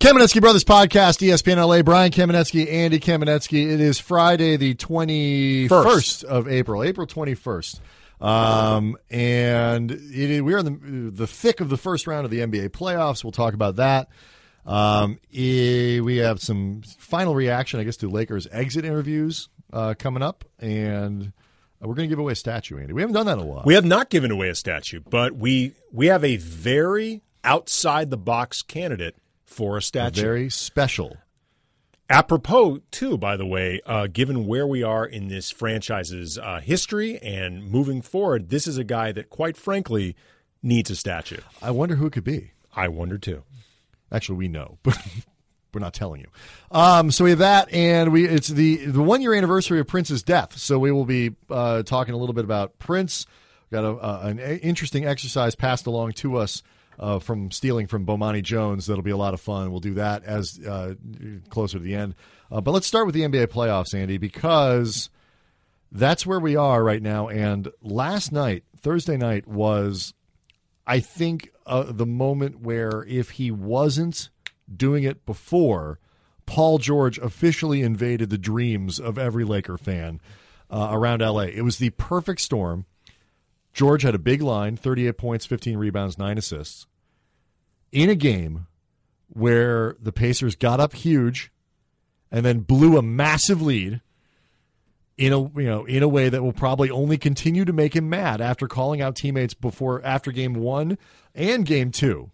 Kamenetzky Brothers Podcast, ESPN LA, Brian Kamenetzky, Andy Kamenetzky. It is Friday, the 21st First. of April, April 21st. Um, and it, we're in the, the thick of the first round of the NBA playoffs. We'll talk about that. Um, we have some final reaction, I guess, to Lakers exit interviews uh, coming up. And we're going to give away a statue, Andy. We haven't done that in a while. We have not given away a statue, but we we have a very outside the box candidate for a statue. Very special. Apropos, too, by the way, uh, given where we are in this franchise's uh, history and moving forward, this is a guy that, quite frankly, needs a statue. I wonder who it could be. I wonder too. Actually, we know, but we're not telling you. Um, so we have that, and we it's the the one year anniversary of Prince's death. So we will be uh, talking a little bit about Prince. Got a, uh, an interesting exercise passed along to us. Uh, from stealing from Bomani Jones, that'll be a lot of fun. We'll do that as uh, closer to the end. Uh, but let's start with the NBA playoffs, Andy, because that's where we are right now. And last night, Thursday night, was I think uh, the moment where if he wasn't doing it before, Paul George officially invaded the dreams of every Laker fan uh, around LA. It was the perfect storm. George had a big line 38 points, 15 rebounds, 9 assists in a game where the Pacers got up huge and then blew a massive lead in a you know in a way that will probably only continue to make him mad after calling out teammates before after game one and game two.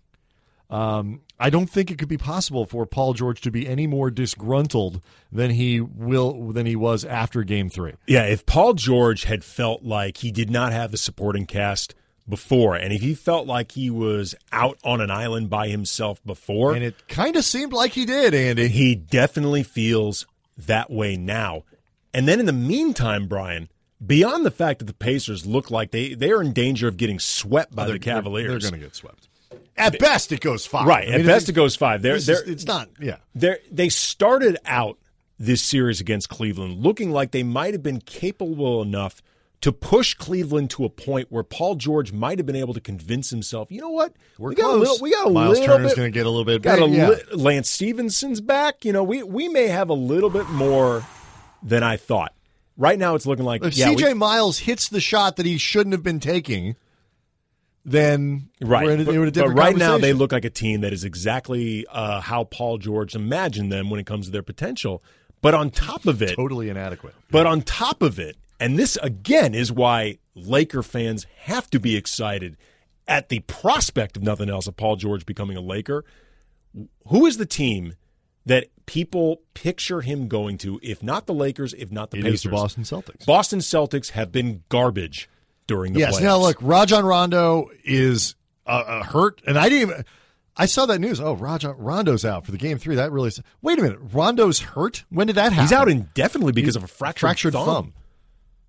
Um, I don't think it could be possible for Paul George to be any more disgruntled than he will than he was after game three. Yeah, if Paul George had felt like he did not have the supporting cast before, and if he felt like he was out on an island by himself before, And it kind of seemed like he did, Andy. he definitely feels that way now. And then in the meantime, Brian, beyond the fact that the Pacers look like they, they are in danger of getting swept by the Cavaliers. They're, going to get swept. At best, it goes five. Right. I At best, it goes five. They're, they're, is- it's not. Yeah. they're, they started out this series against Cleveland looking like they might have been capable enough to push Cleveland to a point where Paul George might have been able to convince himself, you know what, We're we got close. a little, we got a Miles little Turner's going to get a little bit. got a yeah. li- Lance Stephenson's back. You know, we we may have a little bit more than I thought. Right now, it's looking like If yeah, we- CJ Miles hits the shot that he shouldn't have been taking, then Right. in a, but, in but right now, they look like a team that is exactly uh, how Paul George imagined them when it comes to their potential. But on top of it, totally inadequate. but on top of it, and this again is why Laker fans have to be excited at the prospect of nothing else of Paul George becoming a Laker. Who is the team that people picture him going to, if not the Lakers, if not the It Pacers? the Boston Celtics. Boston Celtics have been garbage during the yes. playoffs. Now look, Rajon Rondo is uh, uh, hurt, and I didn't. even... I saw that news. Oh, Rajon Rondo's out for the game three. That really. Wait a minute. Rondo's hurt. When did that happen? He's out indefinitely because of a fractured, fractured thumb. thumb.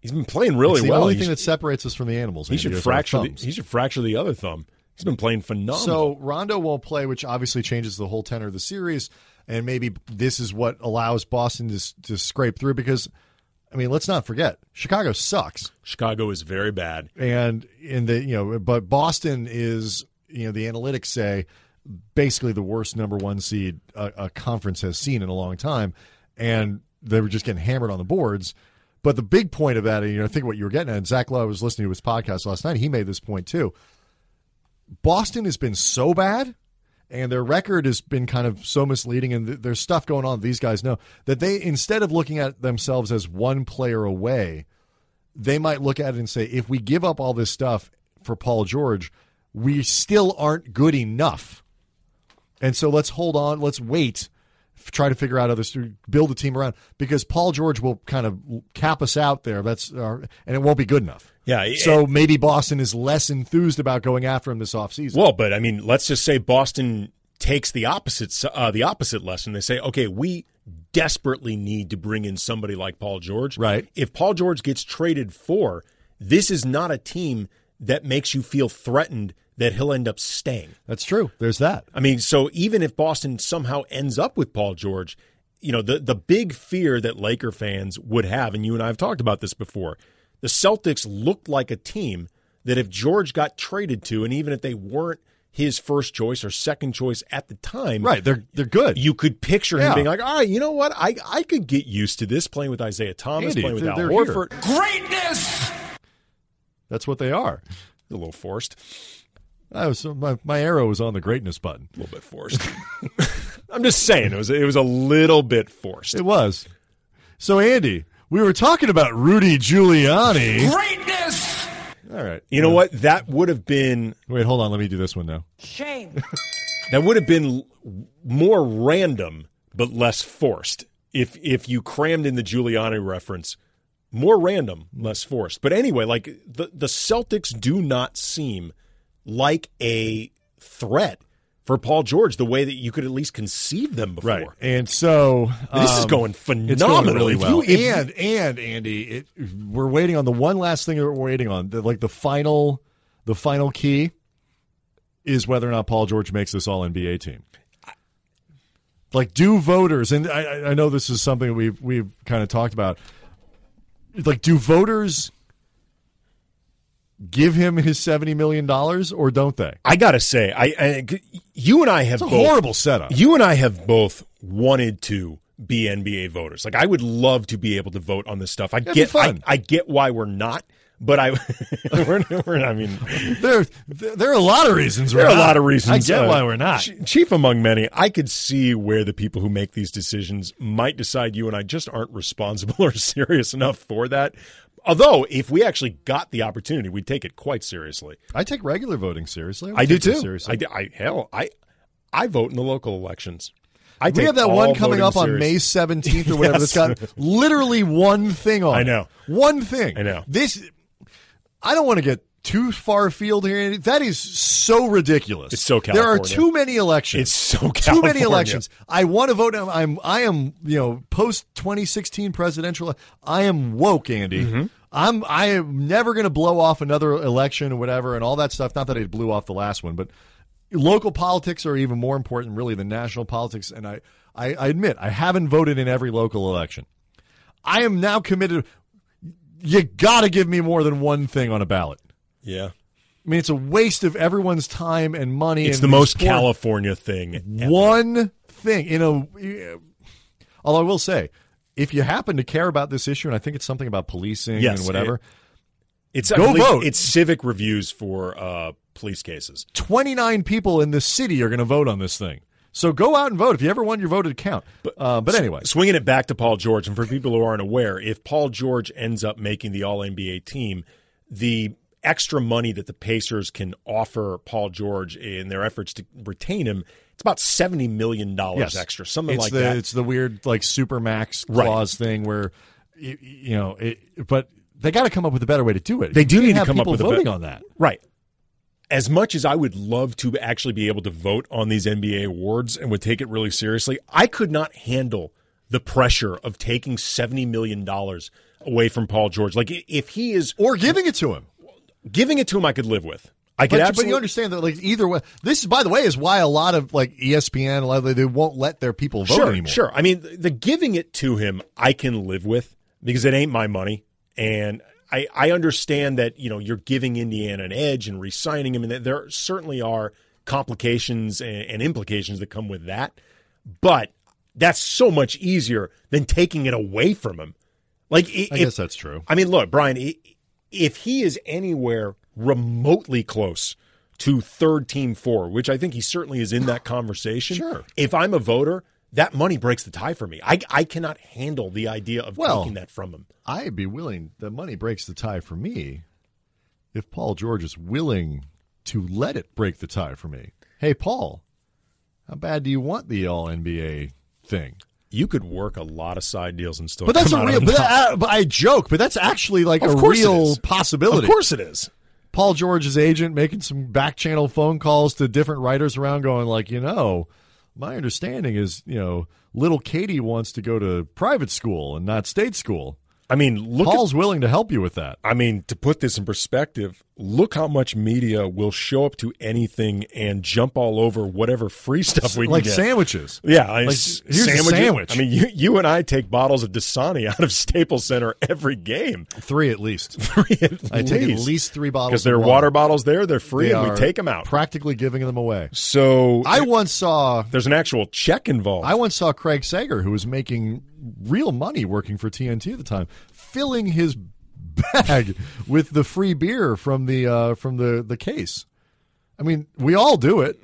He's been playing really It's the well. only He thing should- that separates us from the animals. he should fracture. The, he should fracture the other thumb. He's been playing phenomenal. So Rondo won't play, which obviously changes the whole tenor of the series, and maybe this is what allows Boston to to scrape through. Because, I mean, let's not forget, Chicago sucks, Chicago is very bad. and in the you know, but Boston is you know the analytics say basically the worst number one seed a, a conference has seen in a long time, and they were just getting hammered on the boards. But the big point of that, and you know, I think what you were getting at, and Zach Lowe was listening to his podcast last night. He made this point too. Boston has been so bad, and their record has been kind of so misleading, and th- there's stuff going on these guys know that they instead of looking at themselves as one player away, they might look at it and say, if we give up all this stuff for Paul George, we still aren't good enough. And so let's hold on, let's wait, try to figure out others to build a team around because Paul George will kind of cap us out there. That's our, and it won't be good enough. Yeah, So maybe Boston is less enthused about going after him this offseason. Well, but I mean, let's just say Boston takes the opposite uh, the opposite lesson. They say, okay, we desperately need to bring in somebody like Paul George. Right. If Paul George gets traded for, this is not a team that makes you feel threatened that he'll end up staying. That's true. There's that. I mean, so even if Boston somehow ends up with Paul George, you know, the the big fear that Laker fans would have, and you and I have talked about this before, the Celtics looked like a team that if George got traded to, and even if they weren't his first choice or second choice at the time. Right. They're they're good. You could picture him being like, all right, you know what? I, I could get used to this playing with Isaiah Thomas, Andy, playing with they're- Al they're here. Horford. Greatness! That's what they are. A little forced. I was my, my arrow was on the greatness button. A little bit forced. I'm just saying it was it was a little bit forced. It was. So Andy, we were talking about Rudy Giuliani. Greatness! All right. You know what? That would have been Wait, hold on. Let me do this one now. Shame. that would have been l- more random but less forced if if you crammed in the Giuliani reference. More random, less forced. But anyway, like the the Celtics do not seem like a threat for Paul George the way that you could at least conceive them before. Right. And so This is um, going It's going phenomenally really well. You- and and Andy, it, we're waiting on the one last thing that we're waiting on. The, like the final, the final key is whether or not Paul George makes this All NBA team. Like, do voters? And I, I- I know this is something we've we've kind of talked about. Like, do voters give him his seventy million dollars or don't they? I gotta say, I, I you and I have It's a both, horrible setup. You and I have both wanted to be NBA voters. Like I would love to be able to vote on this stuff. I be get, I. I get why we're not, but I, we're, we're, I mean, There, there are a lot of reasons. there are a lot of reasons. I get uh, why we're not. Chief among many, I could see where the people who make these decisions might decide you and I just aren't responsible or serious enough for that. Although, if we actually got the opportunity, we'd take it quite seriously. I take regular voting seriously. would I do too. Seriously. I, I hell, I I vote in the local elections. I we have that one coming up on serious. May 17th or whatever Yes. that's got literally one thing on I it. know. One thing. I know. This I don't want to get too far afield here. Andy. That is so ridiculous. It's so There are too many elections. It's so too many elections. I want to vote. I'm I am you know post 2016 presidential. I am woke, Andy. Mm-hmm. I'm I am never going to blow off another election or whatever and all that stuff. Not that I blew off the last one, but local politics are even more important really than national politics. And I I, I admit I haven't voted in every local election. I am now committed. You got to give me more than one thing on a ballot. Yeah, I mean, it's a waste of everyone's time and money. it's and the most. California thing. ever. One thing, you know. Although I will say, if you happen to care about this issue, and I think it's something about policing Yes, and whatever, It's Go vote. It's civic reviews for uh, police cases. 29 people in this city are going to vote on this thing. So go out and vote if you ever want your vote to count. But, uh, but anyway, Swinging it back to Paul George, and for people who aren't aware, if Paul George ends up making the All NBA team, the extra money that the Pacers can offer Paul George in their efforts to retain him, it's about seventy million dollars yes, extra, something it's like the, that. It's the weird like supermax Right. clause thing where, you, you know, it, but they got to come up with a better way to do it. They do need to have come up people with a voting on that. Right. As much as I would love to actually be able to vote on these NBA awards and would take it really seriously, I could not handle the pressure of taking $70 million away from Paul George. Like, if he is Or giving it to him. giving it to him, I could live with. I could But, but you understand that, like either way, this is by the way is why a lot of like ESPN, a lot of, they won't let their people vote sure, anymore. sure. I mean, the, giving it to him, I can live with because it ain't my money, and I, I understand that you know you're giving Indiana an edge and re-signing him, and that there certainly are complications and, and implications that come with that. But that's so much easier than taking it away from him. Like, i- I guess that's true. I mean, look, Brian, if he is anywhere remotely close to third team four, which I think he certainly is in that conversation, Sure. if I'm a voter, that money breaks the tie for me. I, I cannot handle the idea of Well- taking that from him. I'd be willing. The money breaks the tie for me if Paul George is willing to let it break the tie for me. Hey, Paul, how bad do you want the All NBA thing? You could work a lot of side deals and still. But that's a real. But, that, uh, but I joke. But that's actually like Of a real possibility. of course it is. Paul George's agent making some back channel phone calls to different writers around, going like, you know, my understanding is, you know, little Katie wants to go to private school and not state school. I mean, look. At, Paul's willing to help you with that. I mean, to put this in perspective, look how much media will show up to anything and jump all over whatever free stuff we get. like can get. sandwiches. Yeah, Like, here's a sandwiches. sandwich. I mean, you you and I take bottles of Dasani out of Staples Center every game. Three at least. Three at I take at least three bottles because there are water bottles there. They're free, They and we take them out. Practically giving them away. So I once saw there's an actual check involved. I once saw Craig Sager, who was making real money working for TNT at the time, filling his bag with the free beer from the uh, from the the case. I mean, we all do it.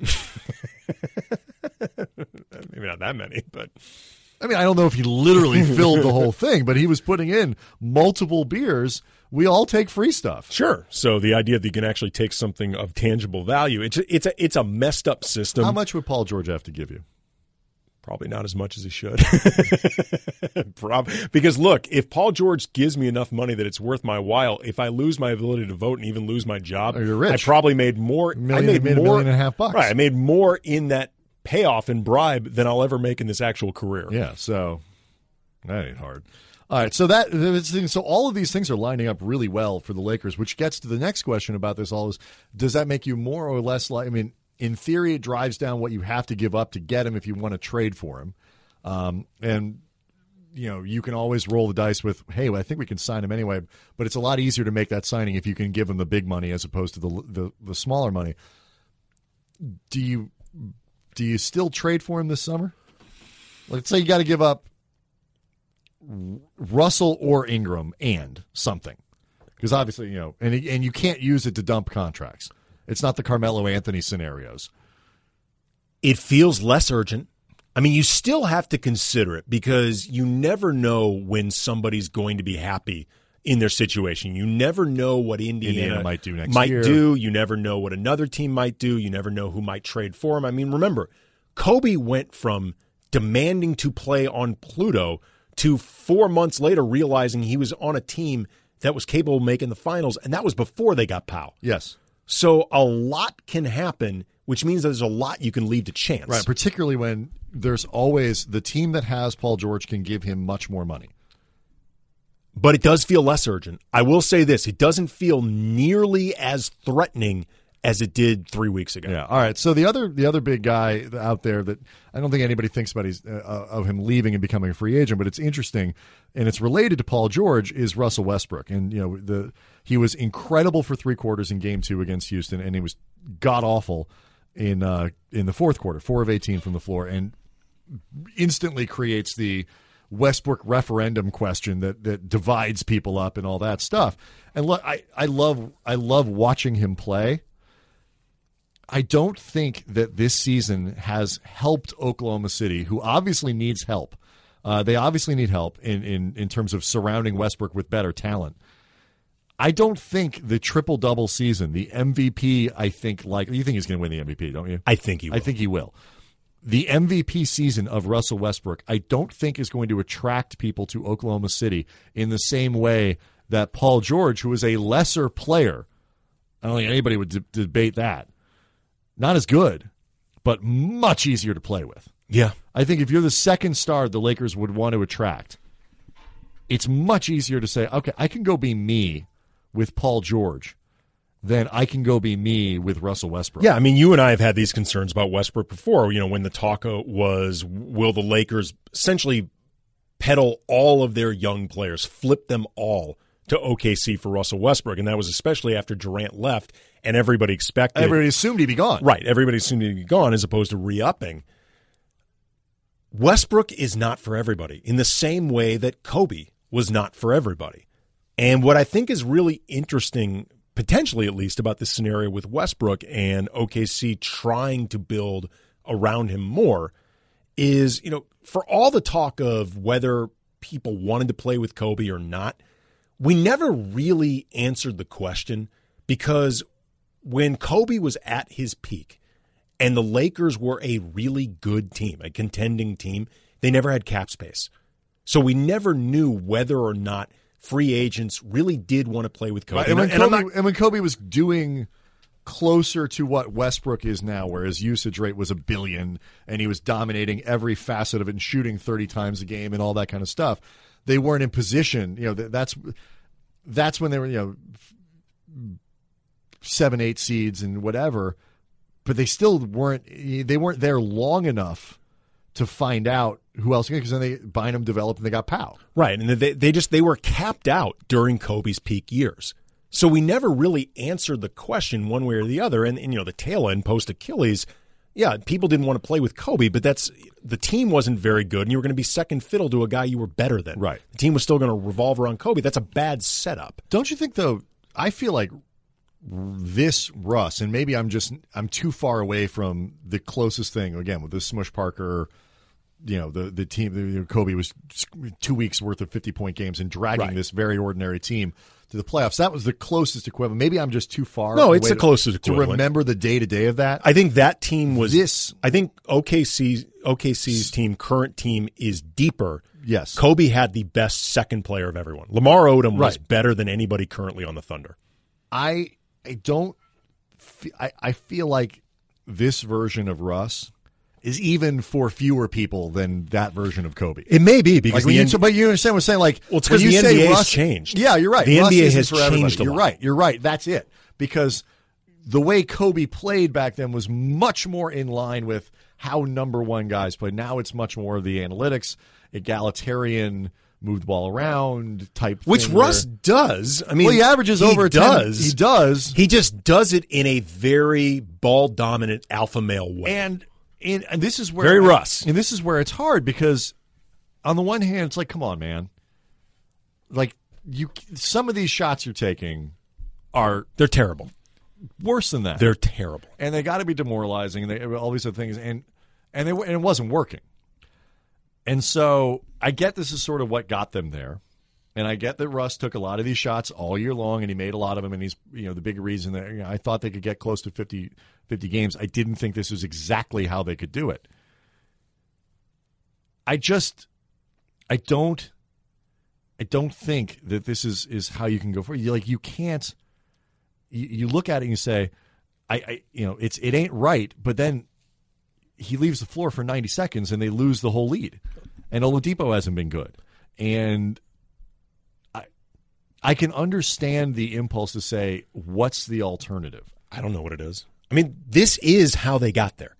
Maybe not that many, but I mean, I don't know if he literally filled the whole thing, but he was putting in multiple beers. We all take free stuff. sure. So the idea that you can actually take something of tangible value, it's it's a it's a messed up system. How much would Paul George have to give you? Probably not as much as he should. Prob- because look, if Paul George gives me enough money that it's worth my while, if I lose my ability to vote and even lose my job, Oh, you're rich. I probably made more. Million- I made, made a more, million and a half bucks. Right, I made more in that payoff and bribe than I'll ever make in this actual career. Yeah, so that ain't hard. All right, so that that's the thing. so all of these things are lining up really well for the Lakers, which gets to the next question about this all is does that make you more or less like I mean, in theory it drives down what you have to give up to get him if you want to trade for him. Um, and you know, you can always roll the dice with, hey, well, I think we can sign him anyway, but it's a lot easier to make that signing if you can give him the big money as opposed to the the, the smaller money. Do you do you still trade for him this summer? Let's say you got to give up Russell or Ingram and something, because obviously you know, and and you can't use it to dump contracts. It's not the Carmelo Anthony scenarios. it feels less urgent. I mean, you still have to consider it because you never know when somebody's going to be happy in their situation. You never know what Indiana, Indiana might do next might year. do. You never know what another team might do. You never know who might trade for him. I mean, remember, Kobe went from demanding to play on Pluto to four months later realizing he was on a team that was capable of making the finals, and that was before they got Pau. Yes, So a lot can happen, which means there's a lot you can leave to chance. right. Particularly when there's always the team that has Paul George can give him much more money. but it does feel less urgent. I will say this: it doesn't feel nearly as threatening as it did three weeks ago. Yeah. All right. So the other the other big guy out there that I don't think anybody thinks about he's, uh, of him leaving and becoming a free agent, but it's interesting and it's related to Paul George is Russell Westbrook, and you know the he was incredible for three quarters in Game Two against Houston, and he was god awful in uh, in the fourth quarter, four of eighteen from the floor, and instantly creates the Westbrook referendum question that that divides people up and all that stuff. And look, I I love I love watching him play. I don't think that this season has helped Oklahoma City, who obviously needs help. Uh, they obviously need help in, in, in terms of surrounding Westbrook with better talent. I don't think the triple double season, the MVP, I think like you think he's going to win the MVP, don't you? I think he. Will. I think he will. The MVP season of Russell Westbrook, I don't think is going to attract people to Oklahoma City in the same way that Paul George, who is a lesser player, I don't think anybody would de- debate that. Not as good, but much easier to play with. Yeah. I think if you're the second star the Lakers would want to attract, it's much easier to say, okay, I can go be me with Paul George then I can go be me with Russell Westbrook. Yeah, I mean, you and I have had these concerns about Westbrook before. You know, when the talk was, will the Lakers essentially peddle all of their young players, flip them all to OKC for Russell Westbrook? And that was especially after Durant left, and everybody expected Everybody assumed he'd be gone. Right. Everybody assumed he'd be gone as opposed to re upping. Westbrook is not for everybody in the same way that Kobe was not for everybody. And what I think is really interesting, potentially at least, about this scenario with Westbrook and OKC trying to build around him more is, you know, for all the talk of whether people wanted to play with Kobe or not, we never really answered the question because when Kobe was at his peak and the Lakers were a really good team, a contending team, they never had cap space. So we never knew whether or not free agents really did want to play with Kobe. Right, and, when And Kobe not- and when Kobe was doing closer to what Westbrook is now, where his usage rate was a billion and he was dominating every facet of it and shooting 30 times a game and all that kind of stuff, they weren't in position. You know, that's that's when they were you know seven, eight seeds and whatever, but they still weren't. They weren't there long enough to find out who else because then they Bynum developed and they got Pau. Right, and they they just they were capped out during Kobe's peak years. So we never really answered the question one way or the other. And, and you know, the tail end post Achilles, yeah, people didn't want to play with Kobe, but that's the team wasn't very good, and you were going to be second fiddle to a guy you were better than. Right. The team was still going to revolve around Kobe. That's a bad setup. Don't you think though? I feel like this Russ, and maybe I'm just I'm too far away from the closest thing again with this Smush Parker. You know the the team. Kobe was two weeks worth of fifty point games and dragging Right. this very ordinary team to the playoffs. That was the closest equivalent. Maybe I'm just too far. No, it's the closest to equivalent. To remember the day to day of that. I think that team was This- I think OKC OKC's team, current team, is deeper. Yes. Kobe had the best second player of everyone. Lamar Odom was better than anybody currently on the Thunder. I I don't. I I feel like this version of Russ is even for fewer people than that version of Kobe. It may be because Like you, N- so- but you understand what I'm saying? Like, Well, it's when 'cause you the NBA has Russ- changed. Yeah, you're right. The Russ NBA has changed You're right. You're right. That's it. Because the way Kobe played back then was much more in line with how number one guys play. Now it's much more of the analytics, egalitarian, moved ball around type. which Russ where- does. I mean, well, he averages he over. 10 Does he does? He just does it in a very ball dominant alpha male way. And, and and this is where Very Russ. And this is where it's hard because on the one hand, it's like, come on, man. Like you, some of these shots you're taking are They're terrible. worse than that. They're terrible. and they got to be demoralizing, and they, all these other things, and and they and it wasn't working. And so I get this is sort of what got them there, and I get that Russ took a lot of these shots all year long, and he made a lot of them, and he's you know the big reason that you know, I thought they could get close to 50, 50 games. I didn't think this was exactly how they could do it. I just, I don't, I don't think that this is is how you can go for. You like you can't. You, you look at it and you say, I, I, you know, it's it ain't right. But then he leaves the floor for ninety seconds and they lose the whole lead. And Oladipo hasn't been good. And I can understand the impulse to say, what's the alternative? I don't know what it is. I mean, this is how they got there.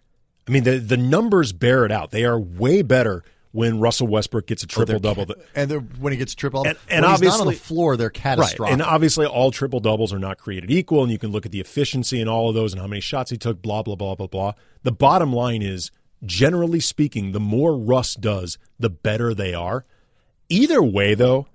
I mean, the the numbers bear it out. They are way better when Russell Westbrook gets a oh, triple double. and when he gets triple, And- and not on the obviously- floor, they're Right. catastrophic. And obviously, all triple doubles are not created equal, and you can look at the efficiency and all of those and how many shots he took, blah, blah, blah, blah, blah. The bottom line is, generally speaking, the more Russ does, the better they are. Either way, though,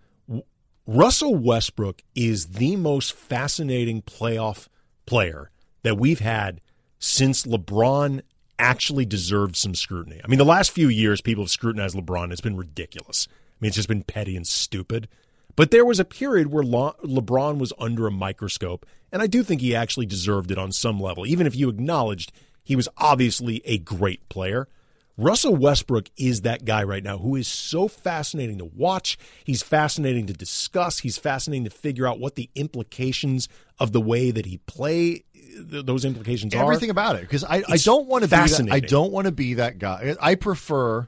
Russell Westbrook is the most fascinating playoff player that we've had since LeBron actually deserved some scrutiny. I mean, the last few years, people have scrutinized LeBron. It's been ridiculous. I mean, it's just been petty and stupid. But there was a period where Le- LeBron was under a microscope, and I do think he actually deserved it on some level, even if you acknowledged he was obviously a great player. Russell Westbrook is that guy right now who is so fascinating to watch. He's fascinating to discuss. He's fascinating to figure out what the implications of the way that he play th- those implications are. everything about it because I, I don't want to be that, I don't want to be that guy. I prefer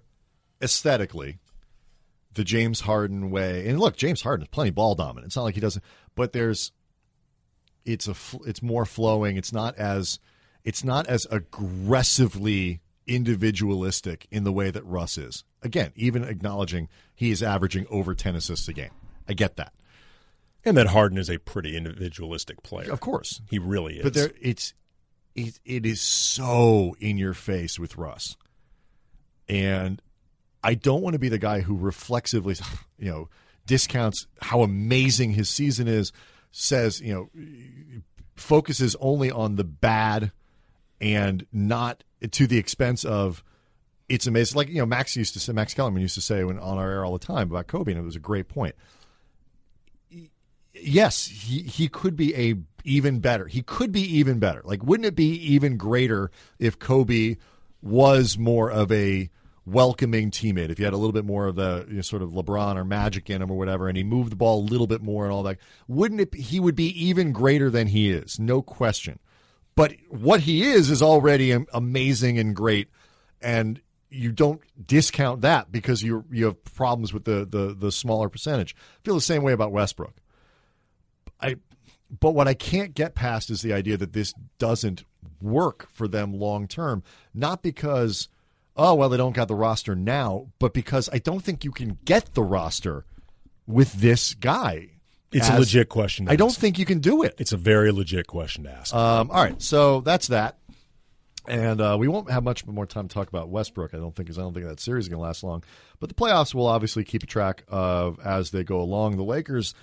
aesthetically the James Harden way. And look, James Harden is plenty ball dominant. It's not like he doesn't, but there's it's a it's more flowing. It's not as it's not as aggressively individualistic in the way that Russ is. Again, even acknowledging he is averaging over 10 assists a game. I get that. and that Harden is a pretty individualistic player. Of course. He really is. But there, it's it, it is so in your face with Russ, and I don't want to be the guy who reflexively, you know, discounts how amazing his season is. Says you know, focuses only on the bad, and not to the expense of it's amazing. Like you know, Max used to say, Max Kellerman used to say when on our air all the time about Kobe, and it was a great point yes, he he could be a even better. He could be even better. Like, wouldn't it be even greater if Kobe was more of a welcoming teammate? If he had a little bit more of the you know, sort of LeBron or Magic in him or whatever, and he moved the ball a little bit more and all that, wouldn't it? He would be even greater than he is, no question. But what he is is already amazing and great, and you don't discount that because you you have problems with the the the smaller percentage. I feel the same way about Westbrook. I but what I can't get past is the idea that this doesn't work for them long term, not because oh well they don't got the roster now, but because I don't think you can get the roster with this guy. It's a legit question. to I don't think you can do it. It's a very legit question to ask. Um, all right, so that's that, and uh, we won't have much more time to talk about Westbrook. I don't think, because I don't think that series is going to last long. But the playoffs will obviously keep track of as they go along. The Lakers,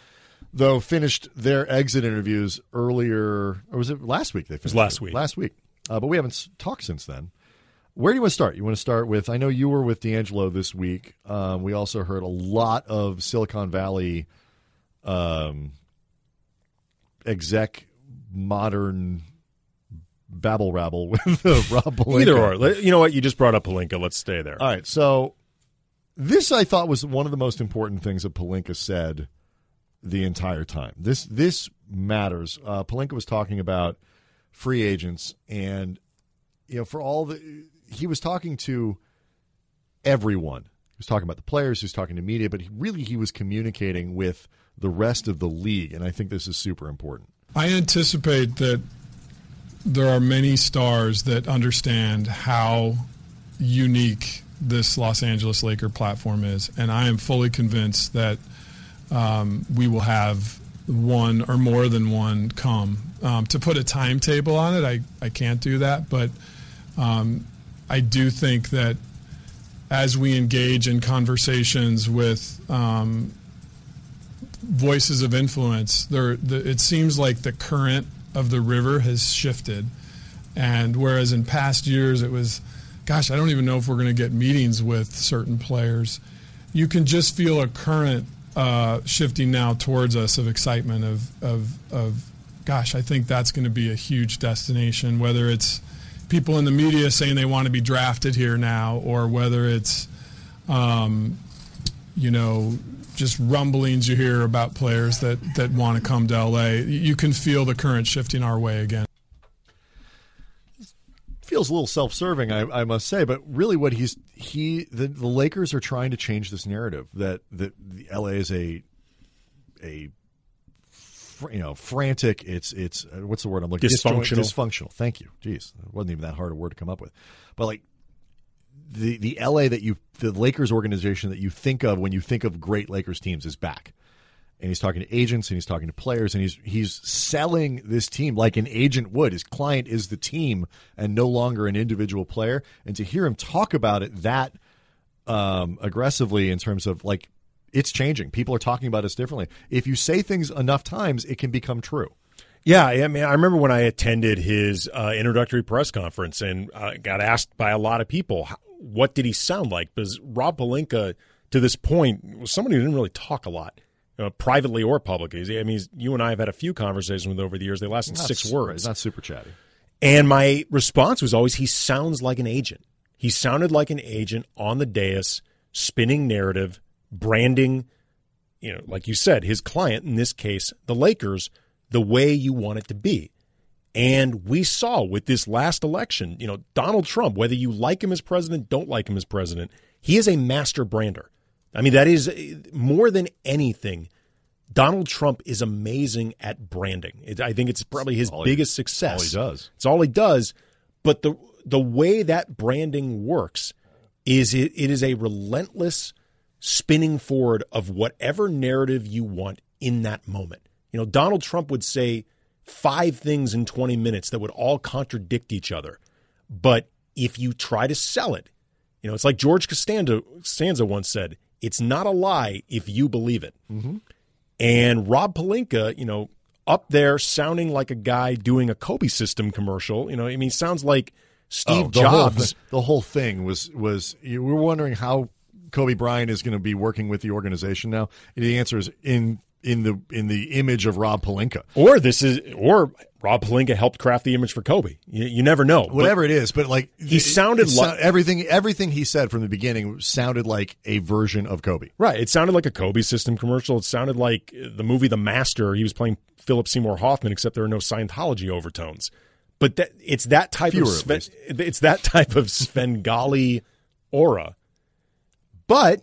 though, finished their exit interviews earlier, or was it last week? They finished last it? week. Last week, uh, but we haven't talked since then. Where do you want to start? You want to start with? I know you were with D'Angelo this week. Um, we also heard a lot of Silicon Valley um, exec modern babble rabble with uh, Rob Pelinka. Either or. You know what? You just brought up Pelinka. Let's stay there. All right, so this I thought was one of the most important things that Pelinka said the entire time. This this matters. Uh, Pelinka was talking about free agents, and you know, for all the he was talking to everyone. He was talking about the players. He was talking to media, but he, really he was communicating with the rest of the league, and I think this is super important. I anticipate that there are many stars that understand how unique this Los Angeles Laker platform is, and I am fully convinced that um, we will have one or more than one come. Um, to put a timetable on it, I, I can't do that, but um, I do think that as we engage in conversations with um, voices of influence, there the, it seems like the current of the river has shifted, and whereas in past years it was, gosh, I don't even know if we're going to get meetings with certain players. You can just feel a current uh, shifting now towards us of excitement of of of, gosh, I think that's going to be a huge destination. Whether it's people in the media saying they want to be drafted here now, or whether it's um, you know, just rumblings you hear about players that, that want to come to LA. You can feel the current shifting our way again. feels a little self-serving, I, I must say. But really, what he's he the, the Lakers are trying to change this narrative that that the LA is a a you know frantic. It's it's uh, what's the word I'm looking Dysfunctional. Dysfunctional. Thank you. Jeez, it wasn't even that hard a word to come up with. But like the the LA that you the Lakers organization that you think of when you think of great Lakers teams is back. And he's talking to agents and he's talking to players and he's he's selling this team like an agent would. His client is the team and no longer an individual player. And to hear him talk about it that um, aggressively in terms of like it's changing. People are talking about us differently. If you say things enough times, it can become true. Yeah, I mean, I remember when I attended his uh, introductory press conference and uh, got asked by a lot of people, what did he sound like? Because Rob Pelinka, to this point, was somebody who didn't really talk a lot, uh, privately or publicly. I mean, you and I have had a few conversations with him over the years. They lasted Not six words. It's not super chatty. And my response was always, he sounds like an agent. He sounded like an agent on the dais, spinning narrative, branding, you know, like you said, his client, in this case, the Lakers, the way you want it to be. And we saw with this last election, you know, Donald Trump, whether you like him as president, don't like him as president, he is a master brander. I mean, that is uh, more than anything. Donald Trump is amazing at branding. It, I think it's probably his all he- biggest success. all he does. It's all he does. But the the way that branding works is it, it is a relentless spinning forward of whatever narrative you want in that moment. You know, Donald Trump would say five things in 20 minutes that would all contradict each other. But if you try to sell it, you know, it's like George Costanza, Costanza once said, it's not a lie if you believe it. Mm-hmm. And Rob Pelinka, you know, up there sounding like a guy doing a Kobe system commercial. You know, I mean, sounds like Steve Oh, the Jobs. thi- the whole thing was was you we were wondering how Kobe Bryant is going to be working with the organization now. And the answer is in in the in the image of Rob Pelinka. Or this is, or Rob Pelinka helped craft the image for Kobe. You, you never know. But Whatever it is, but like He it- sounded like- everything. Everything he said from the beginning sounded like a version of Kobe. Right. It sounded like a Kobe system commercial. It sounded like the movie The Master. He was playing Philip Seymour Hoffman, except there are no Scientology overtones. But that, it's that type Fewer, of Sven, it's that type of Svengali aura. But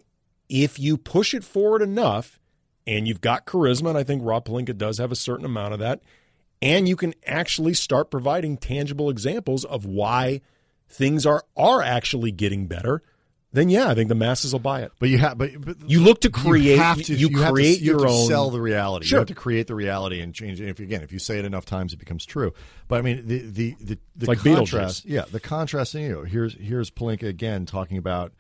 if you push it forward enough and you've got charisma, and I think Rob Pelinka does have a certain amount of that, and you can actually start providing tangible examples of why things are are actually getting better, then yeah, I think the masses will buy it. But you have, but, but You look to create. You have to. you have to- create you have your to own. Sell the reality. Sure. You have to create the reality and change. it. If again, if you say it enough times, it becomes true. But I mean, the the the, the like contrast. Beetlejuice. Yeah, the contrast. You know, here's here's Pelinka again talking about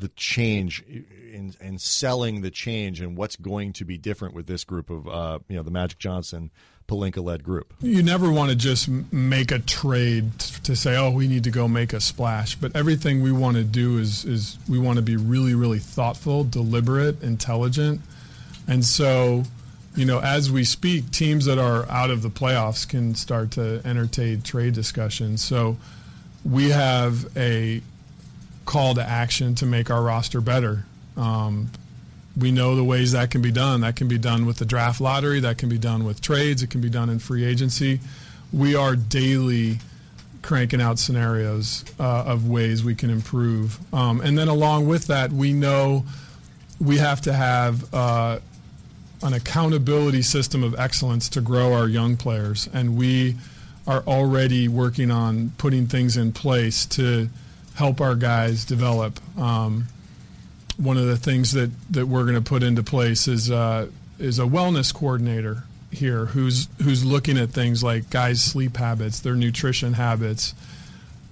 the change in and selling the change and what's going to be different with this group of uh, you know the Magic Johnson Pelinka led group. You never want to just make a trade to say, "Oh, we need to go make a splash." But everything we want to do is is we want to be really, really thoughtful, deliberate, intelligent, and so, you know, as we speak, teams that are out of the playoffs can start to entertain trade discussions. So, we have a call to action to make our roster better. Um, we know the ways that can be done. That can be done with the draft lottery. That can be done with trades. It can be done in free agency. We are daily cranking out scenarios uh, of ways we can improve. Um, and then along with that, we know we have to have uh, an accountability system of excellence to grow our young players. And we are already working on putting things in place to help our guys develop. Um, one of the things that, that we're going to put into place is uh, is a wellness coordinator here who's who's looking at things like guys' sleep habits, their nutrition habits,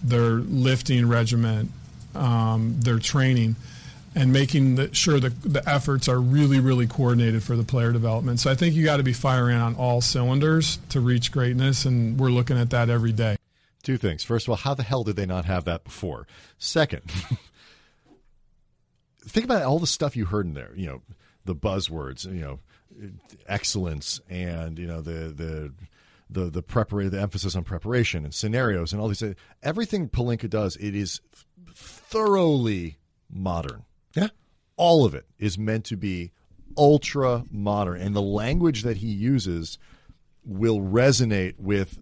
their lifting regimen, um, their training, and making the, sure the, the efforts are really really coordinated for the player development. So I think you got to be firing on all cylinders to reach greatness, and we're looking at that every day. Two things. First of all, how the hell did they not have that before? Second, think about all the stuff you heard in there. You know, the buzzwords. You know, excellence and you know the the the the prepar- the emphasis on preparation and scenarios and all these. Things. Everything Pelinka does, it is thoroughly modern. Yeah. All of it is meant to be ultra modern, and the language that he uses will resonate with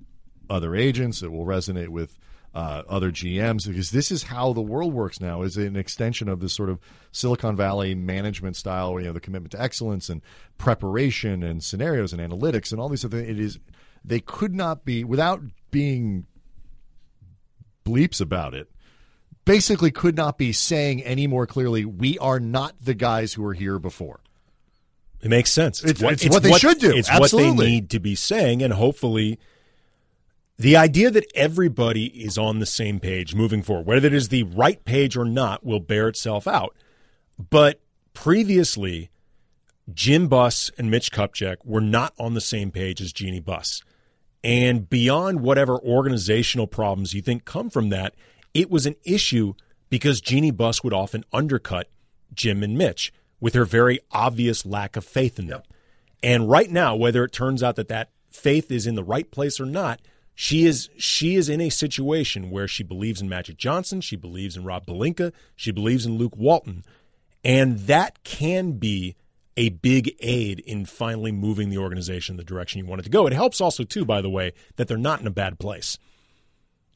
other agents. It will resonate with uh, other GMs because this is how the world works now. Is an extension of this sort of Silicon Valley management style. You know, the commitment to excellence and preparation and scenarios and analytics and all these other. Things. It is they could not be without being bleeps about it. Basically, could not be saying any more clearly. We are not the guys who were here before. It makes sense. It's- it's what they should do. It's what they need to be saying, and hopefully, the idea that everybody is on the same page moving forward, whether it is the right page or not, will bear itself out. But previously, Jim Buss and Mitch Kupchak were not on the same page as Jeanie Buss. And beyond whatever organizational problems you think come from that, it was an issue because Jeanie Buss would often undercut Jim and Mitch with her very obvious lack of faith in them. And right now, whether it turns out that that faith is in the right place or not, she is she is in a situation where she believes in Magic Johnson, she believes in Rob Pelinka, she believes in Luke Walton, and that can be a big aid in finally moving the organization in the direction you want it to go. It helps also too, by the way, that they're not in a bad place.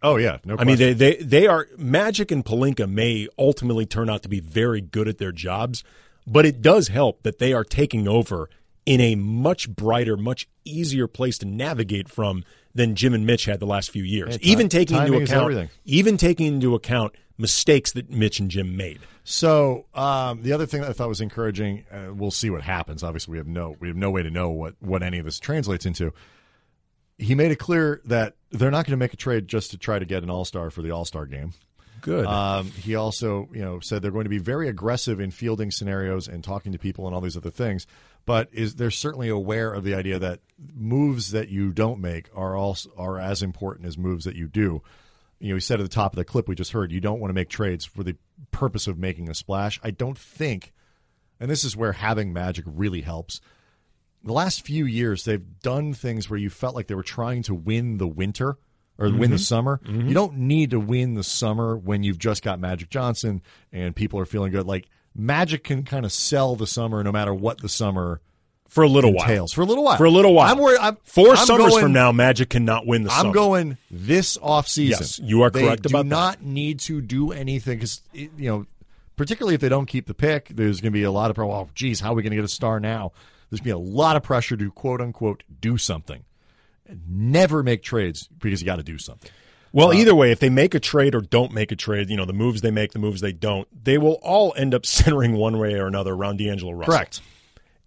Oh yeah, no. I mean, they, they they are Magic and Pelinka may ultimately turn out to be very good at their jobs, but it does help that they are taking over in a much brighter, much easier place to navigate from than Jim and Mitch had the last few years. Ti- even taking into account everything. even taking into account mistakes that Mitch and Jim made. So um, the other thing that I thought was encouraging, uh, we'll see what happens. Obviously, we have no we have no way to know what what any of this translates into. He made it clear that they're not going to make a trade just to try to get an All Star for the All Star game. Good. Um, he also, you know, said they're going to be very aggressive in fielding scenarios and talking to people and all these other things. But is they're certainly aware of the idea that moves that you don't make are also are as important as moves that you do. You know, he said at the top of the clip we just heard, you don't want to make trades for the purpose of making a splash. I don't think, and this is where having Magic really helps. The last few years, they've done things where you felt like they were trying to win the winter or win the mm-hmm. summer. Mm-hmm. You don't need to win the summer when you've just got Magic Johnson and people are feeling good. Like Magic can kind of sell the summer no matter what the summer for a little while. entails for a little while. For a little while. I'm worried. I'm, 4 I'm summers going- from now, Magic cannot win the I'm summer. going this off season. Yes, you are they correct do about that. not need to do anything because you know particularly if they don't keep the pick. There's going to be a lot of well, oh, geez, how are we going to get a star now? There's going to be a lot of pressure to quote unquote do something. Never make trades because you got to do something. Well, either way, if they make a trade or don't make a trade, you know, the moves they make, the moves they don't, they will all end up centering one way or another around D'Angelo Russell. Correct.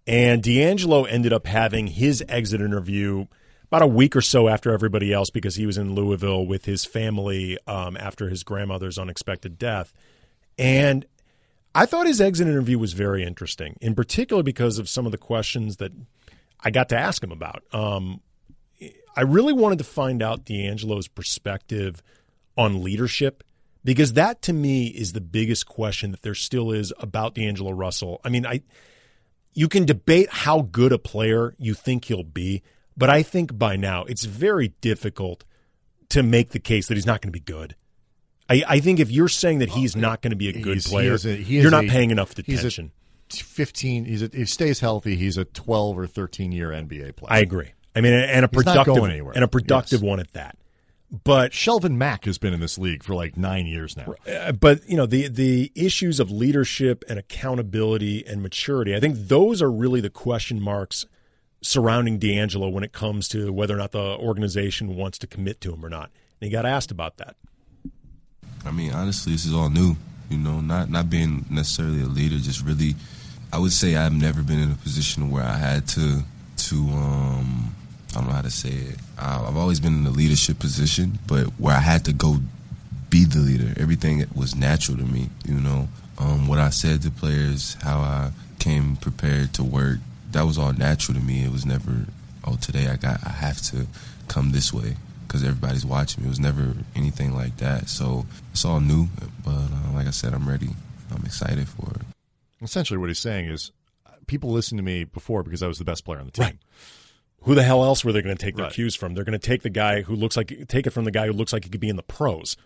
And D'Angelo ended up having his exit interview about a week or so after everybody else because he was in Louisville with his family um, after his grandmother's unexpected death. And I thought his exit interview was very interesting, in particular because of some of the questions that I got to ask him about. Um, I really wanted to find out D'Angelo's perspective on leadership because that to me is the biggest question that there still is about D'Angelo Russell. I mean, I you can debate how good a player you think he'll be, but I think by now it's very difficult to make the case that he's not going to be good. I, I think if you're saying that he's not going to be a good He's- player, is a- he you're not a- paying enough he's attention. 15 he's a, if he stays healthy he's a 12 or 13 year nba player I agree. I mean, and a productive going anywhere. and a productive Yes. one at that. But shelvin mack has been in this league for like nine years now Uh, but you know the the issues of leadership and accountability and maturity. I think those are really the question marks surrounding D'Angelo when it comes to whether or not the organization wants to commit to him or not. And he got asked about that. I mean, honestly, this is all new. You know, not not being necessarily a leader, just really. I would say I've never been in a position where I had to to um I don't know how to say it. I, I've always been in a leadership position, but where I had to go be the leader. Everything was natural to me. You know, um, what I said to players, how I came prepared to work. That was all natural to me. It was never, oh, today I got, I have to come this way because everybody's watching me. It was never anything like that. So it's all new. But uh, like I said, I'm ready. I'm excited for it. essentially what he's saying is uh, people listened to me before because i was the best player on the team Right. Who the hell else were they going to take their Right. cues from? They're going to take the guy who looks like take it from the guy who looks like he could be in the pros.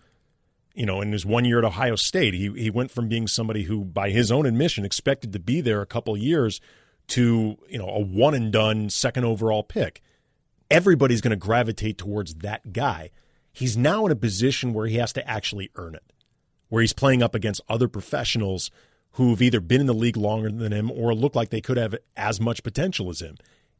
You know, in his one year at Ohio State, he he went from being somebody who, by his own admission, expected to be there a couple years to you know a one and done second overall pick. Everybody's going to gravitate towards that guy. He's now in a position where he has to actually earn it, where he's playing up against other professionals who've either been in the league longer than him or look like they could have as much potential as him.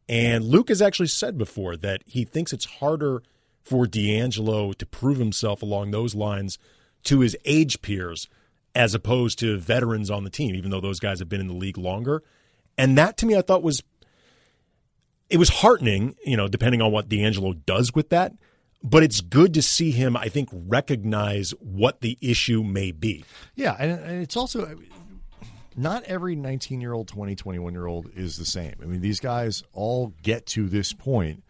And Luke has actually said before that he thinks it's harder for D'Angelo to prove himself along those lines to his age peers as opposed to veterans on the team, even though those guys have been in the league longer. And that to me, I thought was it was heartening, you know, depending on what D'Angelo does with that. But it's good to see him, I think, recognize what the issue may be. Yeah, and, and it's also not every 19 year old, 20, 21 year old is the same. I mean, these guys all get to this point.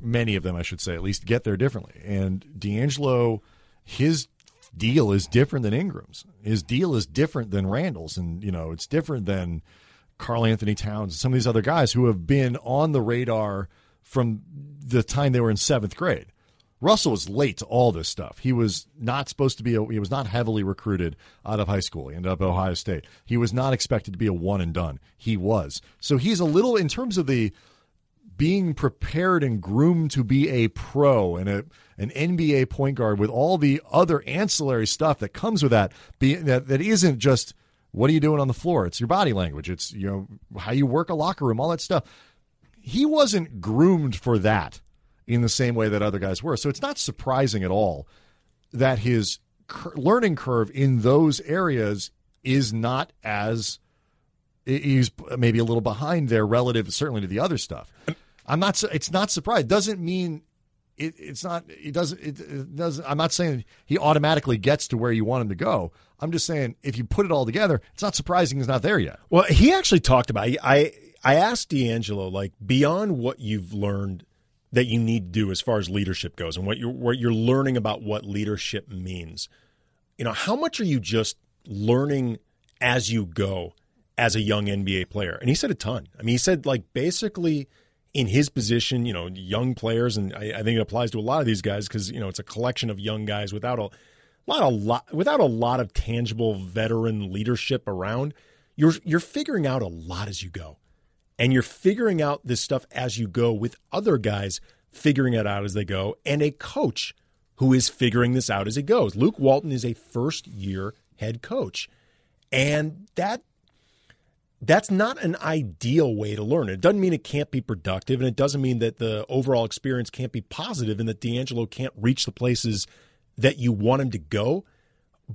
Many of them, I should say, at least get there differently. And D'Angelo, his deal is different than Ingram's. His deal is different than Randle's, and you know, it's different than Karl-Anthony Towns and some of these other guys who have been on the radar from the time they were in seventh grade. Russell was late to all this stuff. He was not supposed to be. A, he was not heavily recruited out of high school. He ended up at Ohio State. He was not expected to be a one and done. He was. So he's a little in terms of the being prepared and groomed to be a pro and a an NBA point guard with all the other ancillary stuff that comes with that. Be, that that isn't just what are you doing on the floor. It's your body language. It's you know how you work a locker room. All that stuff. He wasn't groomed for that in the same way that other guys were. So it's not surprising at all that his cur- learning curve in those areas is not as he's maybe a little behind there relative certainly to the other stuff. I'm not. It's not surprised. Doesn't mean it, it's not. It doesn't. It, it doesn't. I'm not saying he automatically gets to where you want him to go. I'm just saying if you put it all together, it's not surprising he's not there yet. Well, he actually talked about. I I asked D'Angelo like beyond what you've learned that you need to do as far as leadership goes, and what you're what you're learning about what leadership means. You know, how much are you just learning as you go as a young NBA player? And he said a ton. I mean, he said like basically in his position, you know, young players, and I, I think it applies to a lot of these guys because you know it's a collection of young guys without a lot a lot without a lot of tangible veteran leadership around. You're you're figuring out a lot as you go, and you're figuring out this stuff as you go with other guys figuring it out as they go, and a coach who is figuring this out as he goes. Luke Walton is a first year head coach. And that that's not an ideal way to learn. It doesn't mean it can't be productive, and it doesn't mean that the overall experience can't be positive and that D'Angelo can't reach the places that you want him to go.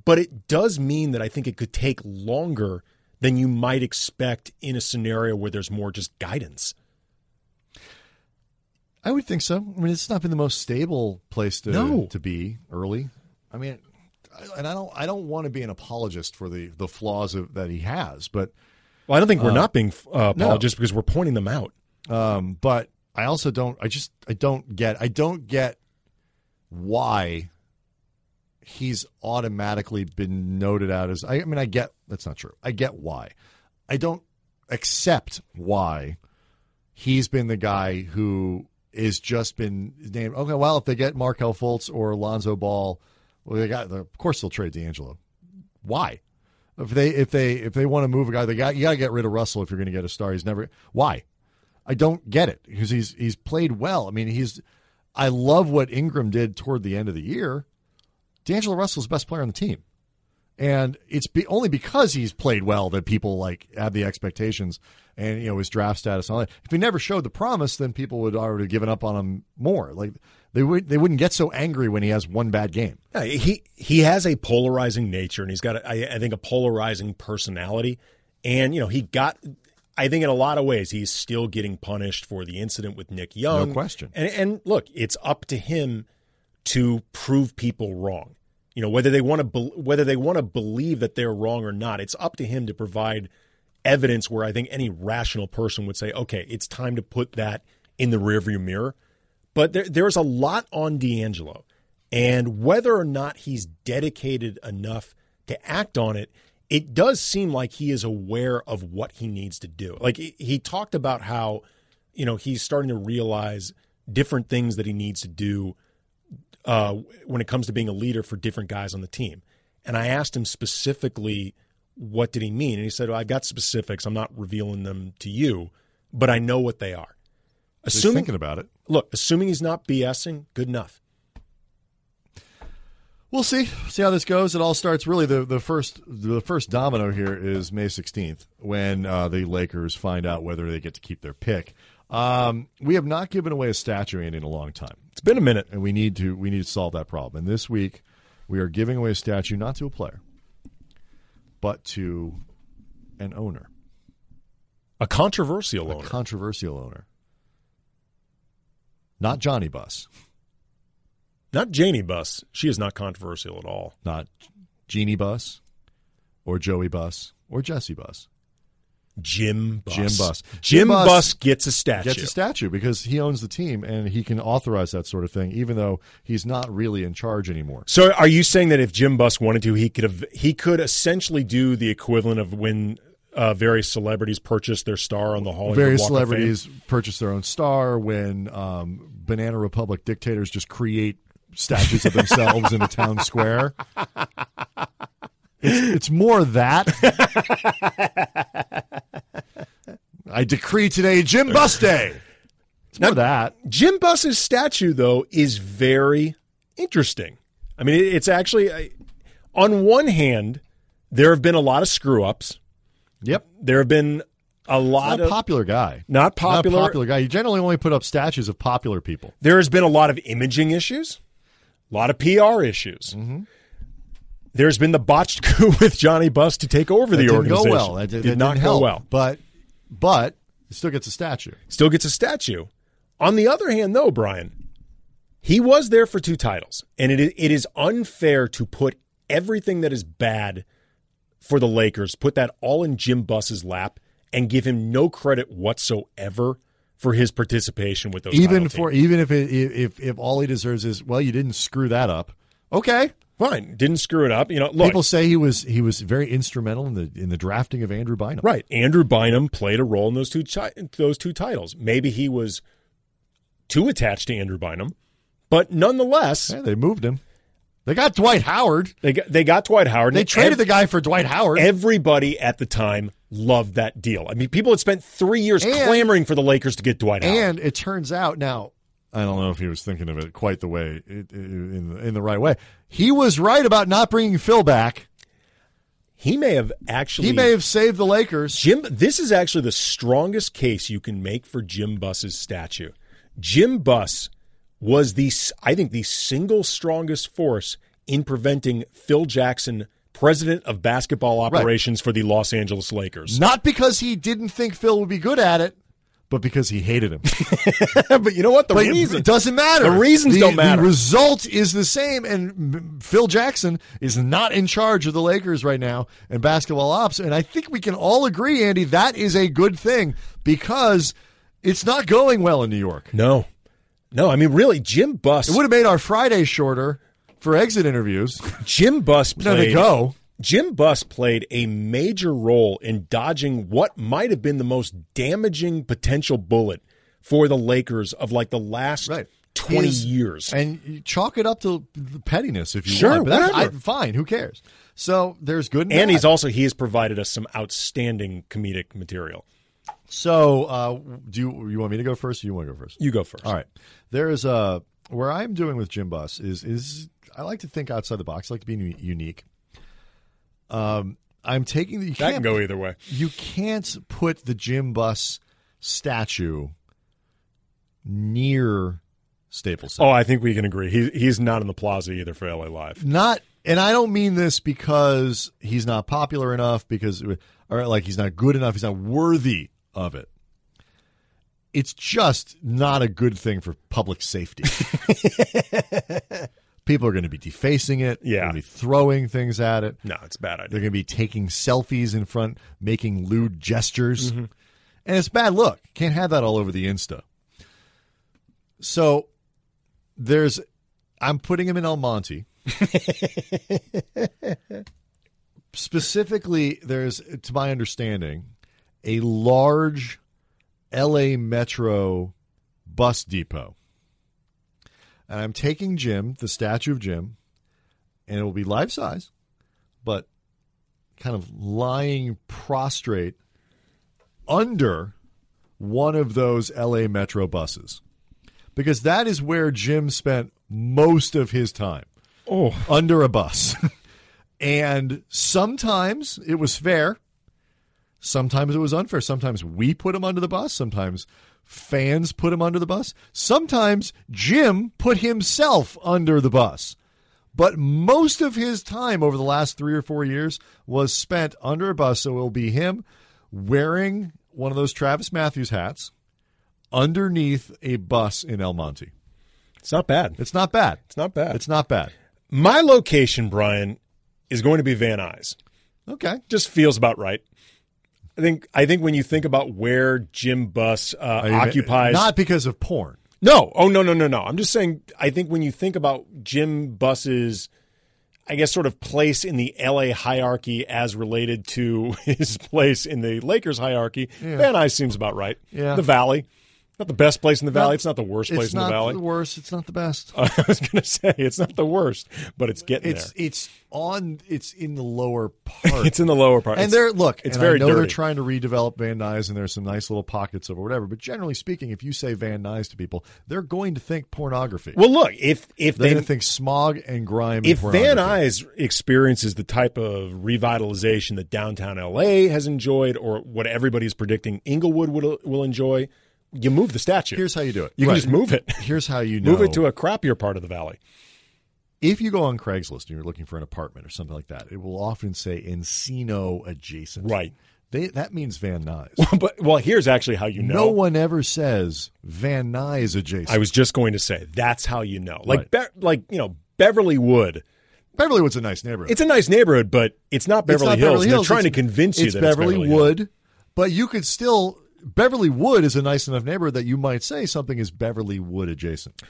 But it does mean that I think it could take longer than you might expect in a scenario where there's more just guidance. I would think so. I mean, it's not been the most stable place to No. to be early. I mean, and I don't I don't want to be an apologist for the the flaws of, that he has, but Well, I don't think we're not being uh, no. because we're pointing them out. um, but I also don't. I just I don't get. I don't get why he's automatically been noted out as. I, I mean, I get that's not true. I get why. I don't accept why he's been the guy who is just been named. Okay, well, if they get Markelle Fultz or Alonzo Ball, well, they got. Of course, they'll trade D'Angelo. Why? If they if they if they want to move a guy, they got you got to get rid of Russell if you're going to get a star. He's never. Why? I don't get it because he's he's played well. I mean, he's. I love what Ingram did toward the end of the year. D'Angelo Russell's the best player on the team, and it's be, only because he's played well that people like have the expectations and you know his draft status. And all that. If he never showed the promise, then people would already have given up on him more. Like they would they wouldn't get so angry when he has one bad game. Yeah, he he has a polarizing nature, and he's got, a, I, I think, a polarizing personality. And you know, he got. I think in a lot of ways he's still getting punished for the incident with Nick Young. No question. And and look, it's up to him to prove people wrong. You know, whether they want to be, whether they want to believe that they're wrong or not, it's up to him to provide evidence where I think any rational person would say, okay, it's time to put that in the rearview mirror. But there, there's a lot on D'Angelo, and whether or not he's dedicated enough to act on it, it does seem like he is aware of what he needs to do. Like he, he talked about how, you know, he's starting to realize different things that he needs to do uh, when it comes to being a leader for different guys on the team. And I asked him specifically, what did he mean? And he said, well, I've got specifics. I'm not revealing them to you, but I know what they are. Assuming, thinking about it. look, assuming he's not BSing, good enough. We'll see. See how this goes. It all starts really the, the first the first domino here is May 16th when uh, the Lakers find out whether they get to keep their pick. Um, we have not given away a statue Andy, in a long time, It's been a minute. and we need to we need to solve that problem. And this week we are giving away a statue not to a player, but to an owner, A controversial owner. a owner. controversial owner, not Johnny Buss, not Jeanie Buss. She is not controversial at all. not Jeanie Buss, or Joey Buss, or Jesse Buss. Jim Buss. Jim Buss. Jim, Buss Buss gets a statue. gets a statue because he owns the team and he can authorize that sort of thing, even though he's not really in charge anymore. So are you saying that if Jim Buss wanted to, he could have he could essentially do the equivalent of when uh, various celebrities purchase their star on the Hollywood Various Walk of Fame? Various celebrities purchase their own star when um, Banana Republic dictators just create statues of themselves in the town square. It's, it's more that. I decree today Jim Buss Day. It's more that. Jim Buss's statue, though, is very interesting. I mean, it's actually, I- on one hand, there have been a lot of screw ups. Yep. There have been a lot Not of popular guy. not popular. Not a popular guy. You generally only put up statues of popular people. There has been a lot of imaging issues, a lot of PR issues. Mm-hmm. There's been the botched coup with Johnny Buss to take over the That didn't organization. go well. That did, that not didn't go help. well. But but it still gets a statue. Still gets a statue. On the other hand, though, Brian, he was there for two titles, and it it is unfair to put everything that is bad for the Lakers, put that all in Jim Buss's lap, and give him no credit whatsoever for his participation with those. Even for teams. even if it, if if all he deserves is well, you didn't screw that up. Okay. Fine, didn't screw it up. You know, look, People say he was he was very instrumental in the in the drafting of Andrew Bynum. Right. Andrew Bynum played a role in those two ti- those two titles. Maybe he was too attached to Andrew Bynum, but nonetheless, Yeah, they moved him. They got Dwight Howard. they got, they got Dwight Howard. They traded ev- the guy for Dwight Howard. Everybody at the time loved that deal. I mean, people had spent three years And- clamoring for the Lakers to get Dwight Howard. And it turns out now, I don't know if he was thinking of it quite the way in the, in the right way. He was right about not bringing Phil back. he may have actually He may have saved the Lakers. Jim, this is actually the strongest case you can make for Jim Buss's statue. Jim Buss was the, I think, the single strongest force in preventing Phil Jackson, president of basketball operations for the Los Angeles Lakers. Not because he didn't think Phil would be good at it, but because he hated him. but you know what? The But reason it doesn't matter. The reasons The- don't matter. The result is the same, and Phil Jackson is not in charge of the Lakers right now and basketball ops. And I think we can all agree, Andy, that is a good thing because it's not going well in New York. no, no. I mean, really, Jim Buss. It would have made our Friday shorter for exit interviews. Jim Buss No, played. they go. Jim Buss played a major role in dodging what might have been the most damaging potential bullet for the Lakers of like the last Right. 20 His- years. And you chalk it up to the pettiness if you Sure, want. Whatever. I- fine, who cares? So there's good and, And he's also he has provided us some outstanding comedic material. So, uh, do you, you want me to go first? Or you want to go first? You go first. All right. There is a where I'm doing with Jim Buss is is I like to think outside the box. I like to be unique. Um, I'm taking the you That can can't go either way. you can't put the Jim Buss statue near Staples Center. Oh, I think we can agree. He he's not in the plaza either for LA Live. not and I don't mean this because he's not popular enough because or like he's not good enough, he's not worthy of it. It's just not a good thing for public safety. People are going to be defacing it. Yeah. going to be throwing things at it. No, it's a bad idea. They're going to be taking selfies in front, making lewd gestures. Mm-hmm. And it's a bad look. Can't have that all over the Insta. So there's, I'm putting him in El Monte. Specifically, there's, to my understanding, a large LA Metro bus depot. And I'm taking Jim, the statue of Jim, and it will be life size, but kind of lying prostrate under one of those LA Metro buses. Because that is where Jim spent most of his time Oh, under a bus. and sometimes it was fair. Sometimes it was unfair. Sometimes we put him under the bus. Sometimes fans put him under the bus. Sometimes Jim put himself under the bus. But most of his time over the last three or four years was spent under a bus. So it will be him wearing one of those Travis Matthews hats underneath a bus in El Monte. it's not bad. It's not bad. It's not bad. It's not bad. My location, Brian, is going to be Van Nuys. Okay. Just feels about right. I think I think when you think about where Jim Buss uh, occupies Not because of porn. No, oh no, no, no, no. I'm just saying. I think when you think about Jim Buss's, I guess, sort of place in the LA hierarchy as related to his place in the Lakers hierarchy, Van Nuys seems about right. Yeah. the Valley, not the best place in the Valley. No, it's not the worst place in the Valley. It's not the worst. It's not the best. I was going to say it's not the worst, but it's getting it's there. it's on. It's in the lower part. It's in the lower part. and It's- they're look. It's very I know they're trying to redevelop Van Nuys, and there's some nice little pockets of it, whatever. But generally speaking, if you say Van Nuys to people, they're going to think pornography. well, look if if they're they going to think smog and grime. if and Van. Nuys experiences the type of revitalization that downtown LA has enjoyed, or what everybody's predicting Inglewood will, will enjoy, you move the statue. here's how you do it. you Right. can just move it. Here's how you know. Move it to a crappier part of the valley. if you go on Craigslist and you're looking for an apartment or something like that, it will often say Encino adjacent. Right. They, that means Van Nuys. but well, here's actually how you know. No one ever says Van Nuys adjacent. I was just going to say that's how you know. Like Right. Be- like you know Beverly Wood. Beverlywood's a nice neighborhood. It's a nice neighborhood, but it's not It's Beverly not Hills. Beverly Hills. They're trying It's- to convince you it's that Beverly it's Beverly. Wood, but you could still Beverly Wood is a nice enough neighborhood that you might say something is Beverly Wood adjacent.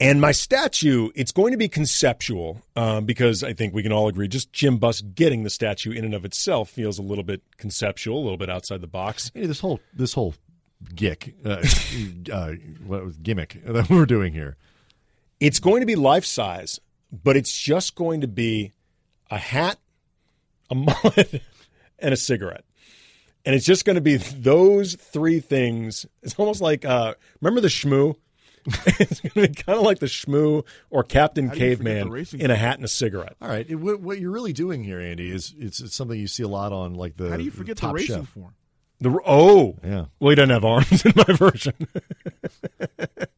And my statue, it's going to be conceptual um, because I think we can all agree just Jim Buss getting the statue in and of itself feels a little bit conceptual, a little bit outside the box. Hey, this whole this whole gick, uh, uh, what was gimmick that we're doing here. It's going to be life size, but it's just going to be a hat, a mullet, and a cigarette. And it's just going to be those three things. It's almost like uh, remember the Shmoo? it's going to be kind of like the Shmoo or Captain do you forget the Caveman in a hat and a cigarette. All right, it- what, what you're really doing here, Andy, is it's, it's something you see a lot on like the How do you forget the Top racing Chef. form? The oh Yeah, well, he doesn't have arms in my version.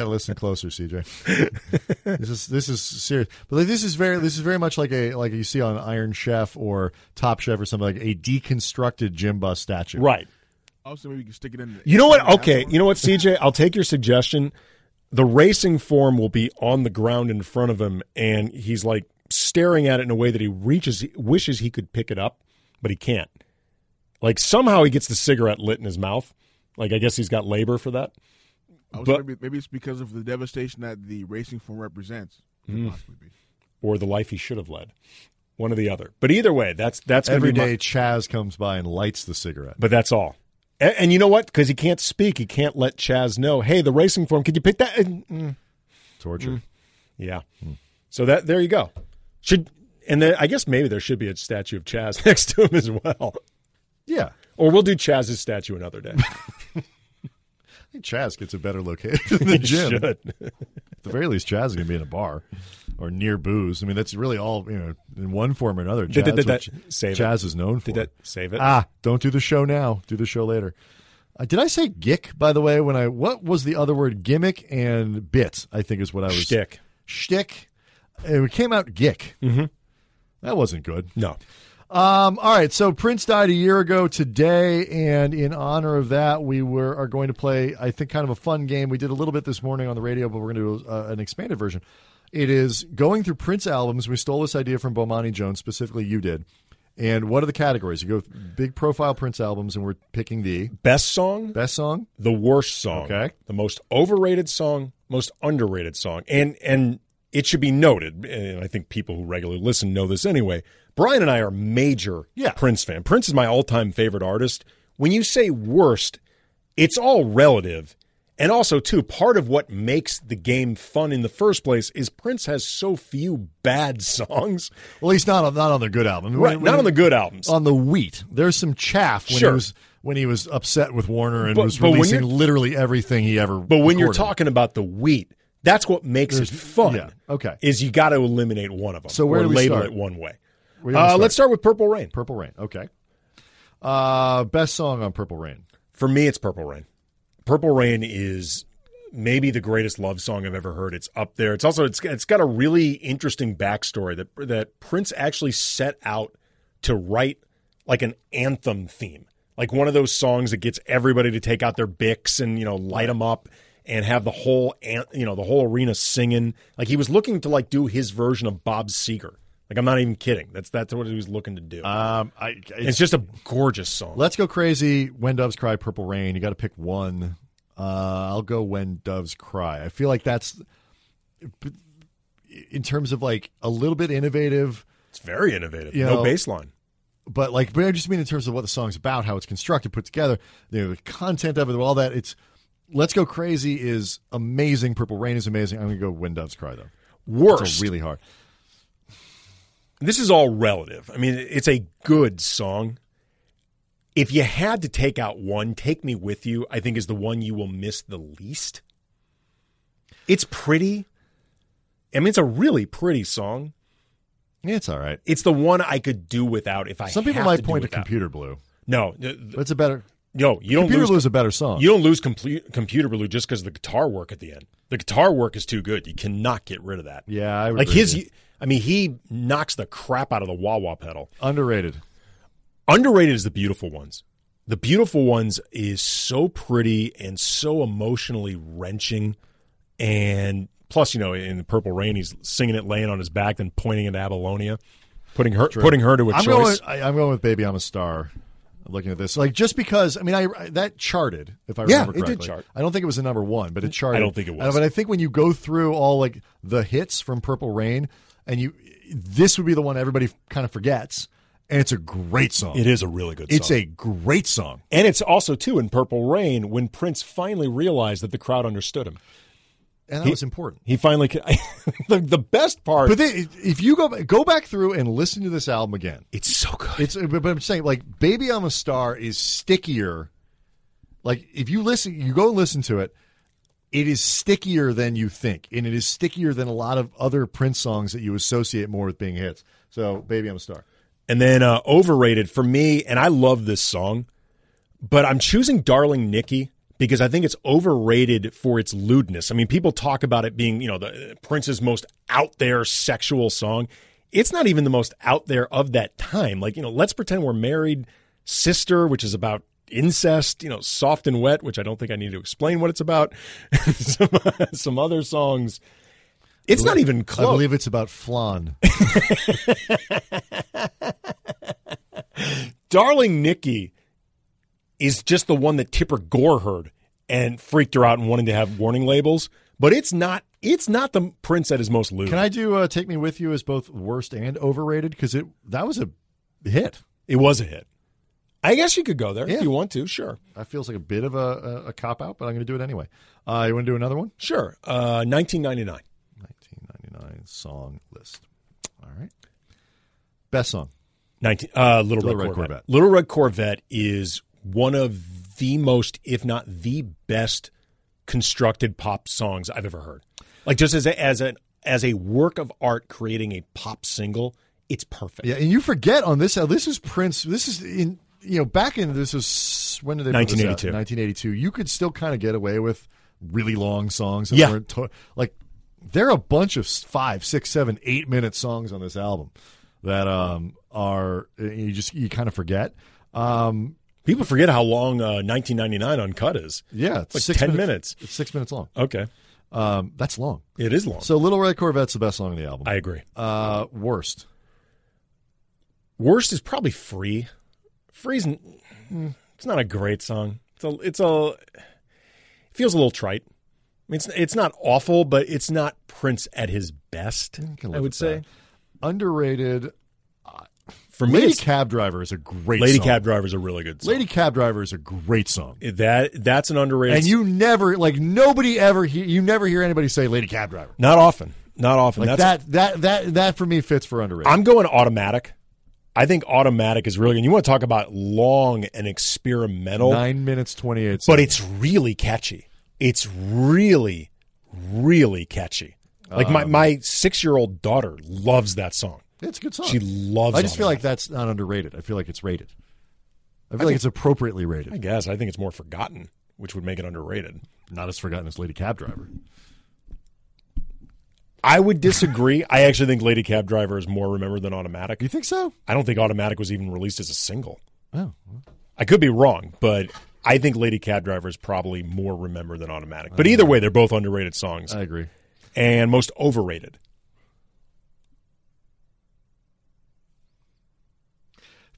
you got to listen closer, CJ. this is this is serious, but like, this is very this is very much like a like you see on Iron Chef or Top Chef or something like a deconstructed Jim Buss statue. right. Also, maybe you can stick it in. The, You know what? the Okay, you know what, CJ? I'll take your suggestion. The racing form will be on the ground in front of him, and he's like staring at it in a way that he reaches, wishes he could pick it up, but he can't. Like somehow he gets the cigarette lit in his mouth. Like I guess he's got labor for that. I was but- maybe, maybe it's because of the devastation that the racing form represents. Could mm. possibly be. or the life he should have led. One or the other. But either way, that's that's gonna be my- Chaz comes by and lights the cigarette. but that's all. And, and you know what? Because he can't speak, he can't let Chaz know. Hey, the racing form. Could you pick that? And, mm, Torture. Mm. yeah. Mm. So that there you go. Should and then I guess maybe there should be a statue of Chaz next to him as well. Yeah, Or we'll do Chaz's statue another day. I think Chaz gets a better location than the gym. Should. At the very least, Chaz is going to be in a bar or near booze. I mean, that's really all you know in one form or another. Did- Chaz, did that- save it. Chaz is known for. Did that save it? Ah, don't do the show now. Do the show later. Uh, did I say gick? By the way, when I what was the other word? Gimmick and bit. I think is what I was. Shtick. Shtick. It came out gick. Mm-hmm. That wasn't good. No. Um, all right, so Prince died a year ago today, and in honor of that, we were are going to play. I think kind of a fun game. We did a little bit this morning on the radio, but we're going to do uh, an expanded version. It is going through Prince albums. We stole this idea from Bomani Jones, specifically you did. And what are the categories? You go big profile Prince albums, and we're picking the Best song, best song. the worst song, Okay. the most overrated song, most underrated song, and and it should be noted, and I think people who regularly listen know this anyway. Brian and I are major Yeah. Prince fan. Prince is my all-time favorite artist. When you say worst, it's all relative. And also, too, part of what makes the game fun in the first place is Prince has so few bad songs. Well, at least not on, not on the good album. Right, When- not when- on the good albums. on the wheat. There's some chaff when Sure. he was when he was upset with Warner and But- was but releasing literally everything he ever. But when you're talking about the wheat, that's what makes it fun. yeah, okay. Is you got to eliminate one of them. So where or do we label start? it one way. Where do you wanna Uh, start? let's start with Purple Rain. Purple Rain. Okay. Uh, best song on Purple Rain. For me, it's Purple Rain. Purple Rain is maybe the greatest love song I've ever heard. It's up there. It's also it's it's got a really interesting backstory that that Prince actually set out to write like an anthem theme, like one of those songs that gets everybody to take out their bics and you know light them up and have the whole you know the whole arena singing. Like he was looking to like do his version of Bob Seger. Like I'm not even kidding. That's that's what he was looking to do. Um, I it's it's, just a gorgeous song. Let's Go Crazy. When Doves Cry. Purple Rain. You got to pick one. Uh, I'll go When Doves Cry. I feel like that's in terms of like a little bit innovative. It's very innovative. You no know, bass line. but like but I just mean in terms of what the song's about, how it's constructed, put together, you know, the content of it, all that. It's Let's Go Crazy is amazing. Purple Rain is amazing. I'm gonna go When Doves Cry though. Worst. Really hard. This is all relative. I mean, it's a good song. If you had to take out one, Take Me With You, I think is the one you will miss the least. It's pretty. I mean, it's a really pretty song. Yeah, it's all right. It's the one I could do without if I Some people might point to. Computer Blue. No, th- th- But it's a better no, you don't Computer lose Blue is a better song. You don't lose complete computer blue just because of the guitar work at the end. The guitar work is too good. You cannot get rid of that. yeah, I would like his. I mean, he knocks the crap out of the wah wah pedal. underrated. Underrated is the beautiful ones. The beautiful ones is so pretty and so emotionally wrenching, and plus, you know, in the Purple Rain, he's singing it laying on his back, then pointing at Apollonia, putting her putting her to a I'm choice. going. I, I'm going with "Baby I'm a Star." Looking at this, like just because. I mean, I, that charted. If I Yeah, remember it did chart. I don't think it was a number one, but it charted. I don't think it was. Uh, But I think when you go through all like the hits from Purple Rain, and you, this would be the one everybody kind of forgets, and it's a great song. it is a really good. Song. It's a great song. And it's also too in Purple Rain when Prince finally realized that the crowd understood him. and that was important. He finally the, the best part. But they, if you go go back through and listen to this album again, it's so good. it's but I'm saying like "Baby I'm a Star" is stickier. Like if you listen, you go and listen to it. It is stickier than you think, and it is stickier than a lot of other Prince songs that you associate more with being hits. So, baby, I'm a star. And then uh, overrated for me, and I love this song, but I'm choosing Darling Nikki because I think it's overrated for its lewdness. I mean, people talk about it being, you know, the Prince's most out there sexual song. It's not even the most out there of that time. Like, you know, let's pretend we're married, Sister, which is about incest, you know, Soft and Wet, which I don't think I need to explain what it's about. some, some other songs. It's not even I believe it's about flan. Darling Nikki is just the one that Tipper Gore heard and freaked her out and wanting to have warning labels. But it's not. It's not the Prince at his most lewd. Can I do uh, "Take Me with You" as both worst and overrated? Because it that was a hit. It was a hit. I guess you could go there Yeah. if you want to. Sure, That feels like a bit of a, a, a cop out, but I'm going to do it anyway. Uh, you want to do another one? sure. Uh, 1999. 1999 song list. All right. Best song. 19, uh, Little, Red. Corvette. Little Red Corvette is one of the most, if not the best, constructed pop songs I've ever heard. Like just as a, as a as a work of art, creating a pop single, it's perfect. Yeah, and you forget on this. Uh, this is Prince. This is in you know back in this was when did they put this out? 1982. 1982. You could still kind of get away with really long songs. That Yeah. weren't to- like there are a bunch of five, six, seven, eight minute songs on this album that um are you just you kind of forget. Um, People forget how long uh, 1999 Uncut is. yeah, it's Like six 10 minutes. It's six minutes long. Okay, Um, that's long. it is long. So Little Red Corvette's the best song on the album. I agree. uh, worst. Worst is probably Free. Mm, it's not a great song. It's a it's a it feels a little trite. I mean, it's it's not awful, but it's not Prince at his best. live I would say. that. Underrated. For me, Lady Cab Driver is a great Lady song. Cab Driver is a really good song. Lady Cab Driver is a great song. that that's an underrated. And you never like nobody ever hear you never hear anybody say Lady Cab Driver. not often, not often. Like that's that that that that for me fits for underrated. I'm going automatic. I think automatic is really good. You want to talk about long and experimental, Nine minutes twenty eight. but it's really catchy. It's really, really catchy. Like my, Um, my six year old daughter loves that song. it's a good song. She loves. It. I just feel like that's not underrated. I feel like it's rated. I feel like it's appropriately rated. I guess I think it's more forgotten, which would make it underrated. Not as forgotten as Lady Cab Driver. I would disagree. I actually think Lady Cab Driver is more remembered than Automatic. You think so? I don't think Automatic was even released as a single. Oh, I could be wrong, but I think Lady Cab Driver is probably more remembered than Automatic. But either way, they're both underrated songs I agree. and most overrated.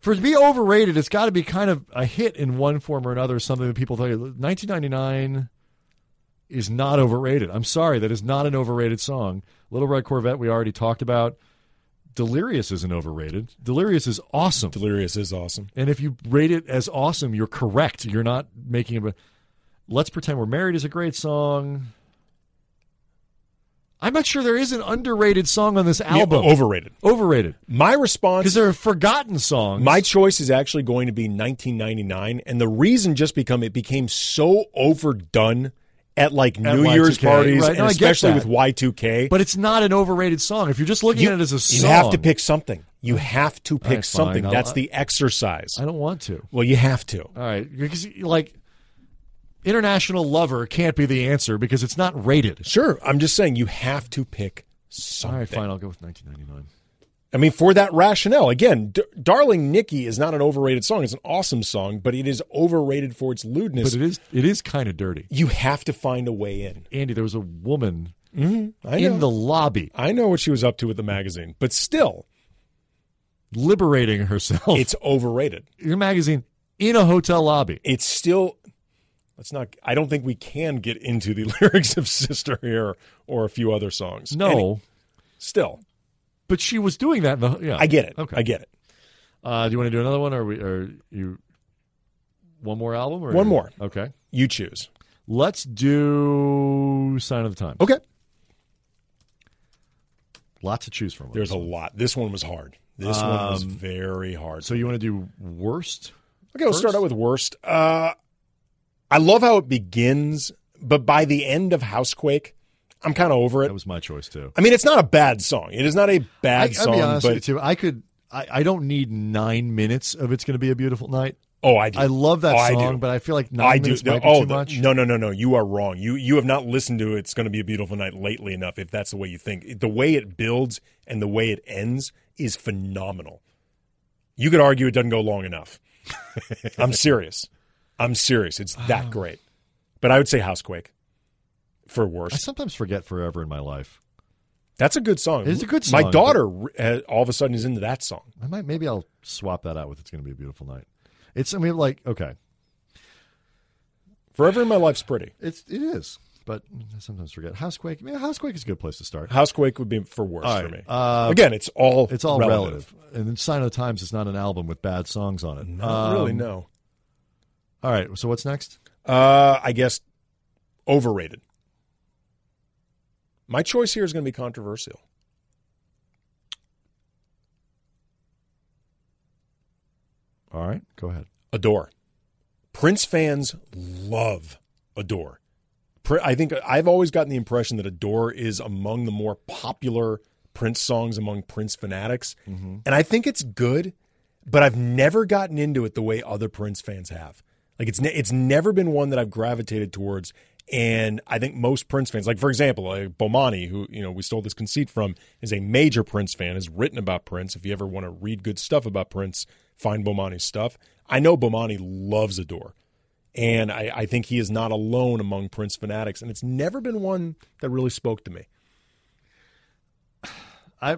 For it to be overrated, it's got to be kind of a hit in one form or another. Something that people think. 1999 is not overrated. I'm sorry, that is not an overrated song. Little Red Corvette, we already talked about. Delirious isn't overrated. Delirious is awesome. Delirious is awesome. And if you rate it as awesome, you're correct. You're not making it. Let's pretend we're married is a great song. I'm not sure there is an underrated song on this album. Yeah, overrated. overrated My response because they're forgotten songs. My choice is actually going to be 1999, and the reason just become it became so overdone at like At New Year's Y2K, parties, right. and No, especially with Y2K. but it's not an overrated song. If you're just looking you, at it as a song, you have to pick something. You have to pick right, something. That's the exercise. I don't want to. well, you have to. All right, because like international lover can't be the answer because it's not rated. Sure, I'm just saying you have to pick All something. right, fine. I'll go with 1999. I mean, for that rationale, again, D- "Darling Nikki" is not an overrated song. It's an awesome song, but it is overrated for its lewdness. But it is it is kind of dirty. you have to find a way in. Andy, there was a woman mm-hmm. I know. in the lobby I know what she was up to with the magazine, but still, liberating herself. it's overrated. your magazine in a hotel lobby. It's still. Let's not. I don't think we can get into the lyrics of "Sister" here or a few other songs. No, Any- still, but she was doing that. In the, yeah, I get it. Okay. I get it. Uh, do you want to do another one, or we, or you? One more album, or One more. Okay, You choose. let's do "Sign of the Times." Okay. Lots to choose from. There's a lot. This one was hard. This one was very hard. Um, So you want to do worst? Okay, we'll start out with worst. Uh, I love how it begins, but by the end of Housequake, I'm kind of over it. That was my choice too. I mean, it's not a bad song. It is not a bad I'll song, be honest but with you too. I could. I, I don't need nine minutes of "It's Going to Be a Beautiful Night." oh, I do. I love that Oh, song, do. but I feel like nine I do. minutes might be oh, too the- much. no, no, no, no. You are wrong. You you have not listened to "It's Going to Be a Beautiful Night" lately enough. If that's the way you think, the way it builds and the way it ends is phenomenal. You could argue it doesn't go long enough. I'm serious. I'm serious. It's that oh. great. But I would say Housequake for worse. I sometimes forget "Forever in My Life." That's a good song. It's a good song. My daughter all of a sudden is into that song. I might. Maybe I'll swap that out with "It's Going to Be a Beautiful Night." It's. I mean, like, okay, Forever in My Life's pretty. it's it is, but I sometimes forget. Housequake. I mean, Housequake is a good place to start. Housequake would be for worse All for me. uh, Again, it's all It's all relative. relative. And then Sign of the Times is not an album with bad songs on it. Not really, Um, no. All right. So what's next? Uh, I guess overrated. My choice here is going to be controversial. All right. Go ahead. Adore. Prince fans love Adore. I think I've always gotten the impression that Adore is among the more popular Prince songs among Prince fanatics. Mm-hmm. And I think it's good, but I've never gotten into it the way other Prince fans have. Like it's ne- it's never been one that I've gravitated towards. And I think most Prince fans, like for example, like Bomani, who you know we stole this conceit from, is a major Prince fan, has written about Prince. If you ever want to read good stuff about Prince, find Bomani's stuff. I know Bomani loves Adore, and I, I think he is not alone among Prince fanatics. And it's never been one that really spoke to me. I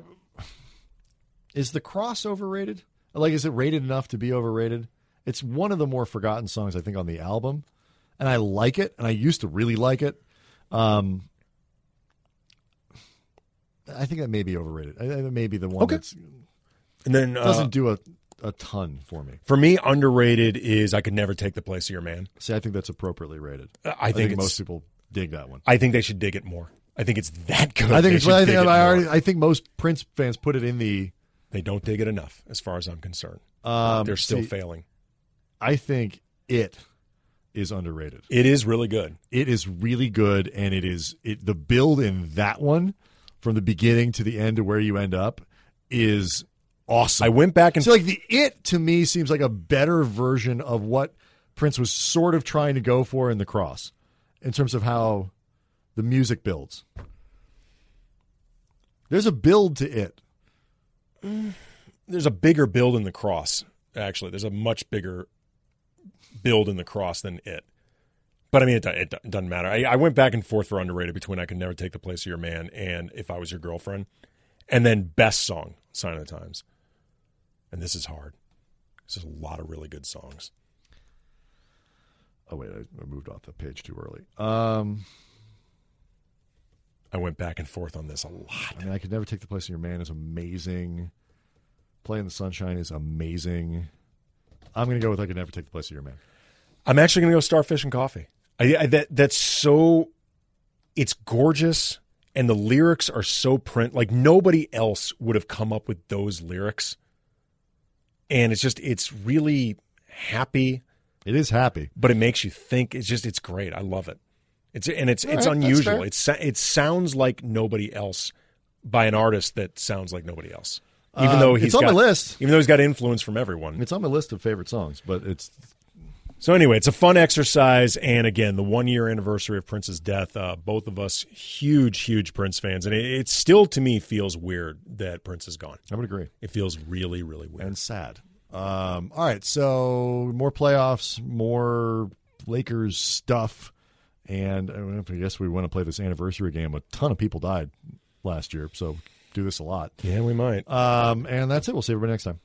is the cross overrated? Like, is it rated enough to be overrated? It's one of the more forgotten songs I think on the album, and I like it, and I used to really like it. Um, I think that may be overrated. I, that may be the one Okay. that And then uh, doesn't do a, a ton for me. for me, underrated is I could never take the place of your man. See, I think that's appropriately rated. I think, it's, most people dig that one. I think they should dig it more. I think it's that good. I think it's. I think, I, already, I think most Prince fans put it in the. They don't dig it enough, as far as I'm concerned. Um, They're still see, failing. I think it is underrated. It is really good. It is really good, and it is it. The build in that one, from the beginning to the end to where you end up, is awesome. I went back and so like the it to me seems like a better version of what Prince was sort of trying to go for in the cross, in terms of how the music builds. There's a build to it. Mm, there's a bigger build in the cross. Actually, there's a much bigger build in the cross than it. But I mean, it, it doesn't matter. I, I went back and forth for underrated between "I Could Never Take the Place of Your Man" and "If I Was Your Girlfriend," and then best song, "Sign of the Times." And this is hard. There's a lot of really good songs. Oh wait, I, moved off the page too early. Um, I went back and forth on this a lot. I mean, I could never take the place of your man is amazing. Play in the sunshine is amazing. I'm going to go with I could never take the place of your man. I'm actually going to go Starfish and Coffee. I, I, that that's so. It's gorgeous, and the lyrics are so print. Like nobody else would have come up with those lyrics. And it's just it's really happy, It is happy. but it makes you think. It's just it's great. I love it. It's and it's it's right, unusual. It's it sounds like nobody else by an artist that sounds like nobody else. Even Um, though it's he's on my list. Even though he's got influence from everyone. It's on my list of favorite songs, but it's So anyway, it's a fun exercise, and again, the one year anniversary of Prince's death. Uh, both of us huge, huge Prince fans, and it, it still to me feels weird that Prince is gone. I would agree It feels really, really weird. and sad. Um, all right, so more playoffs, more Lakers stuff, and uh, I guess we want to play this anniversary game. A ton of people died last year, so do this a lot. yeah, we might. Um, and that's it. We'll see everybody next time.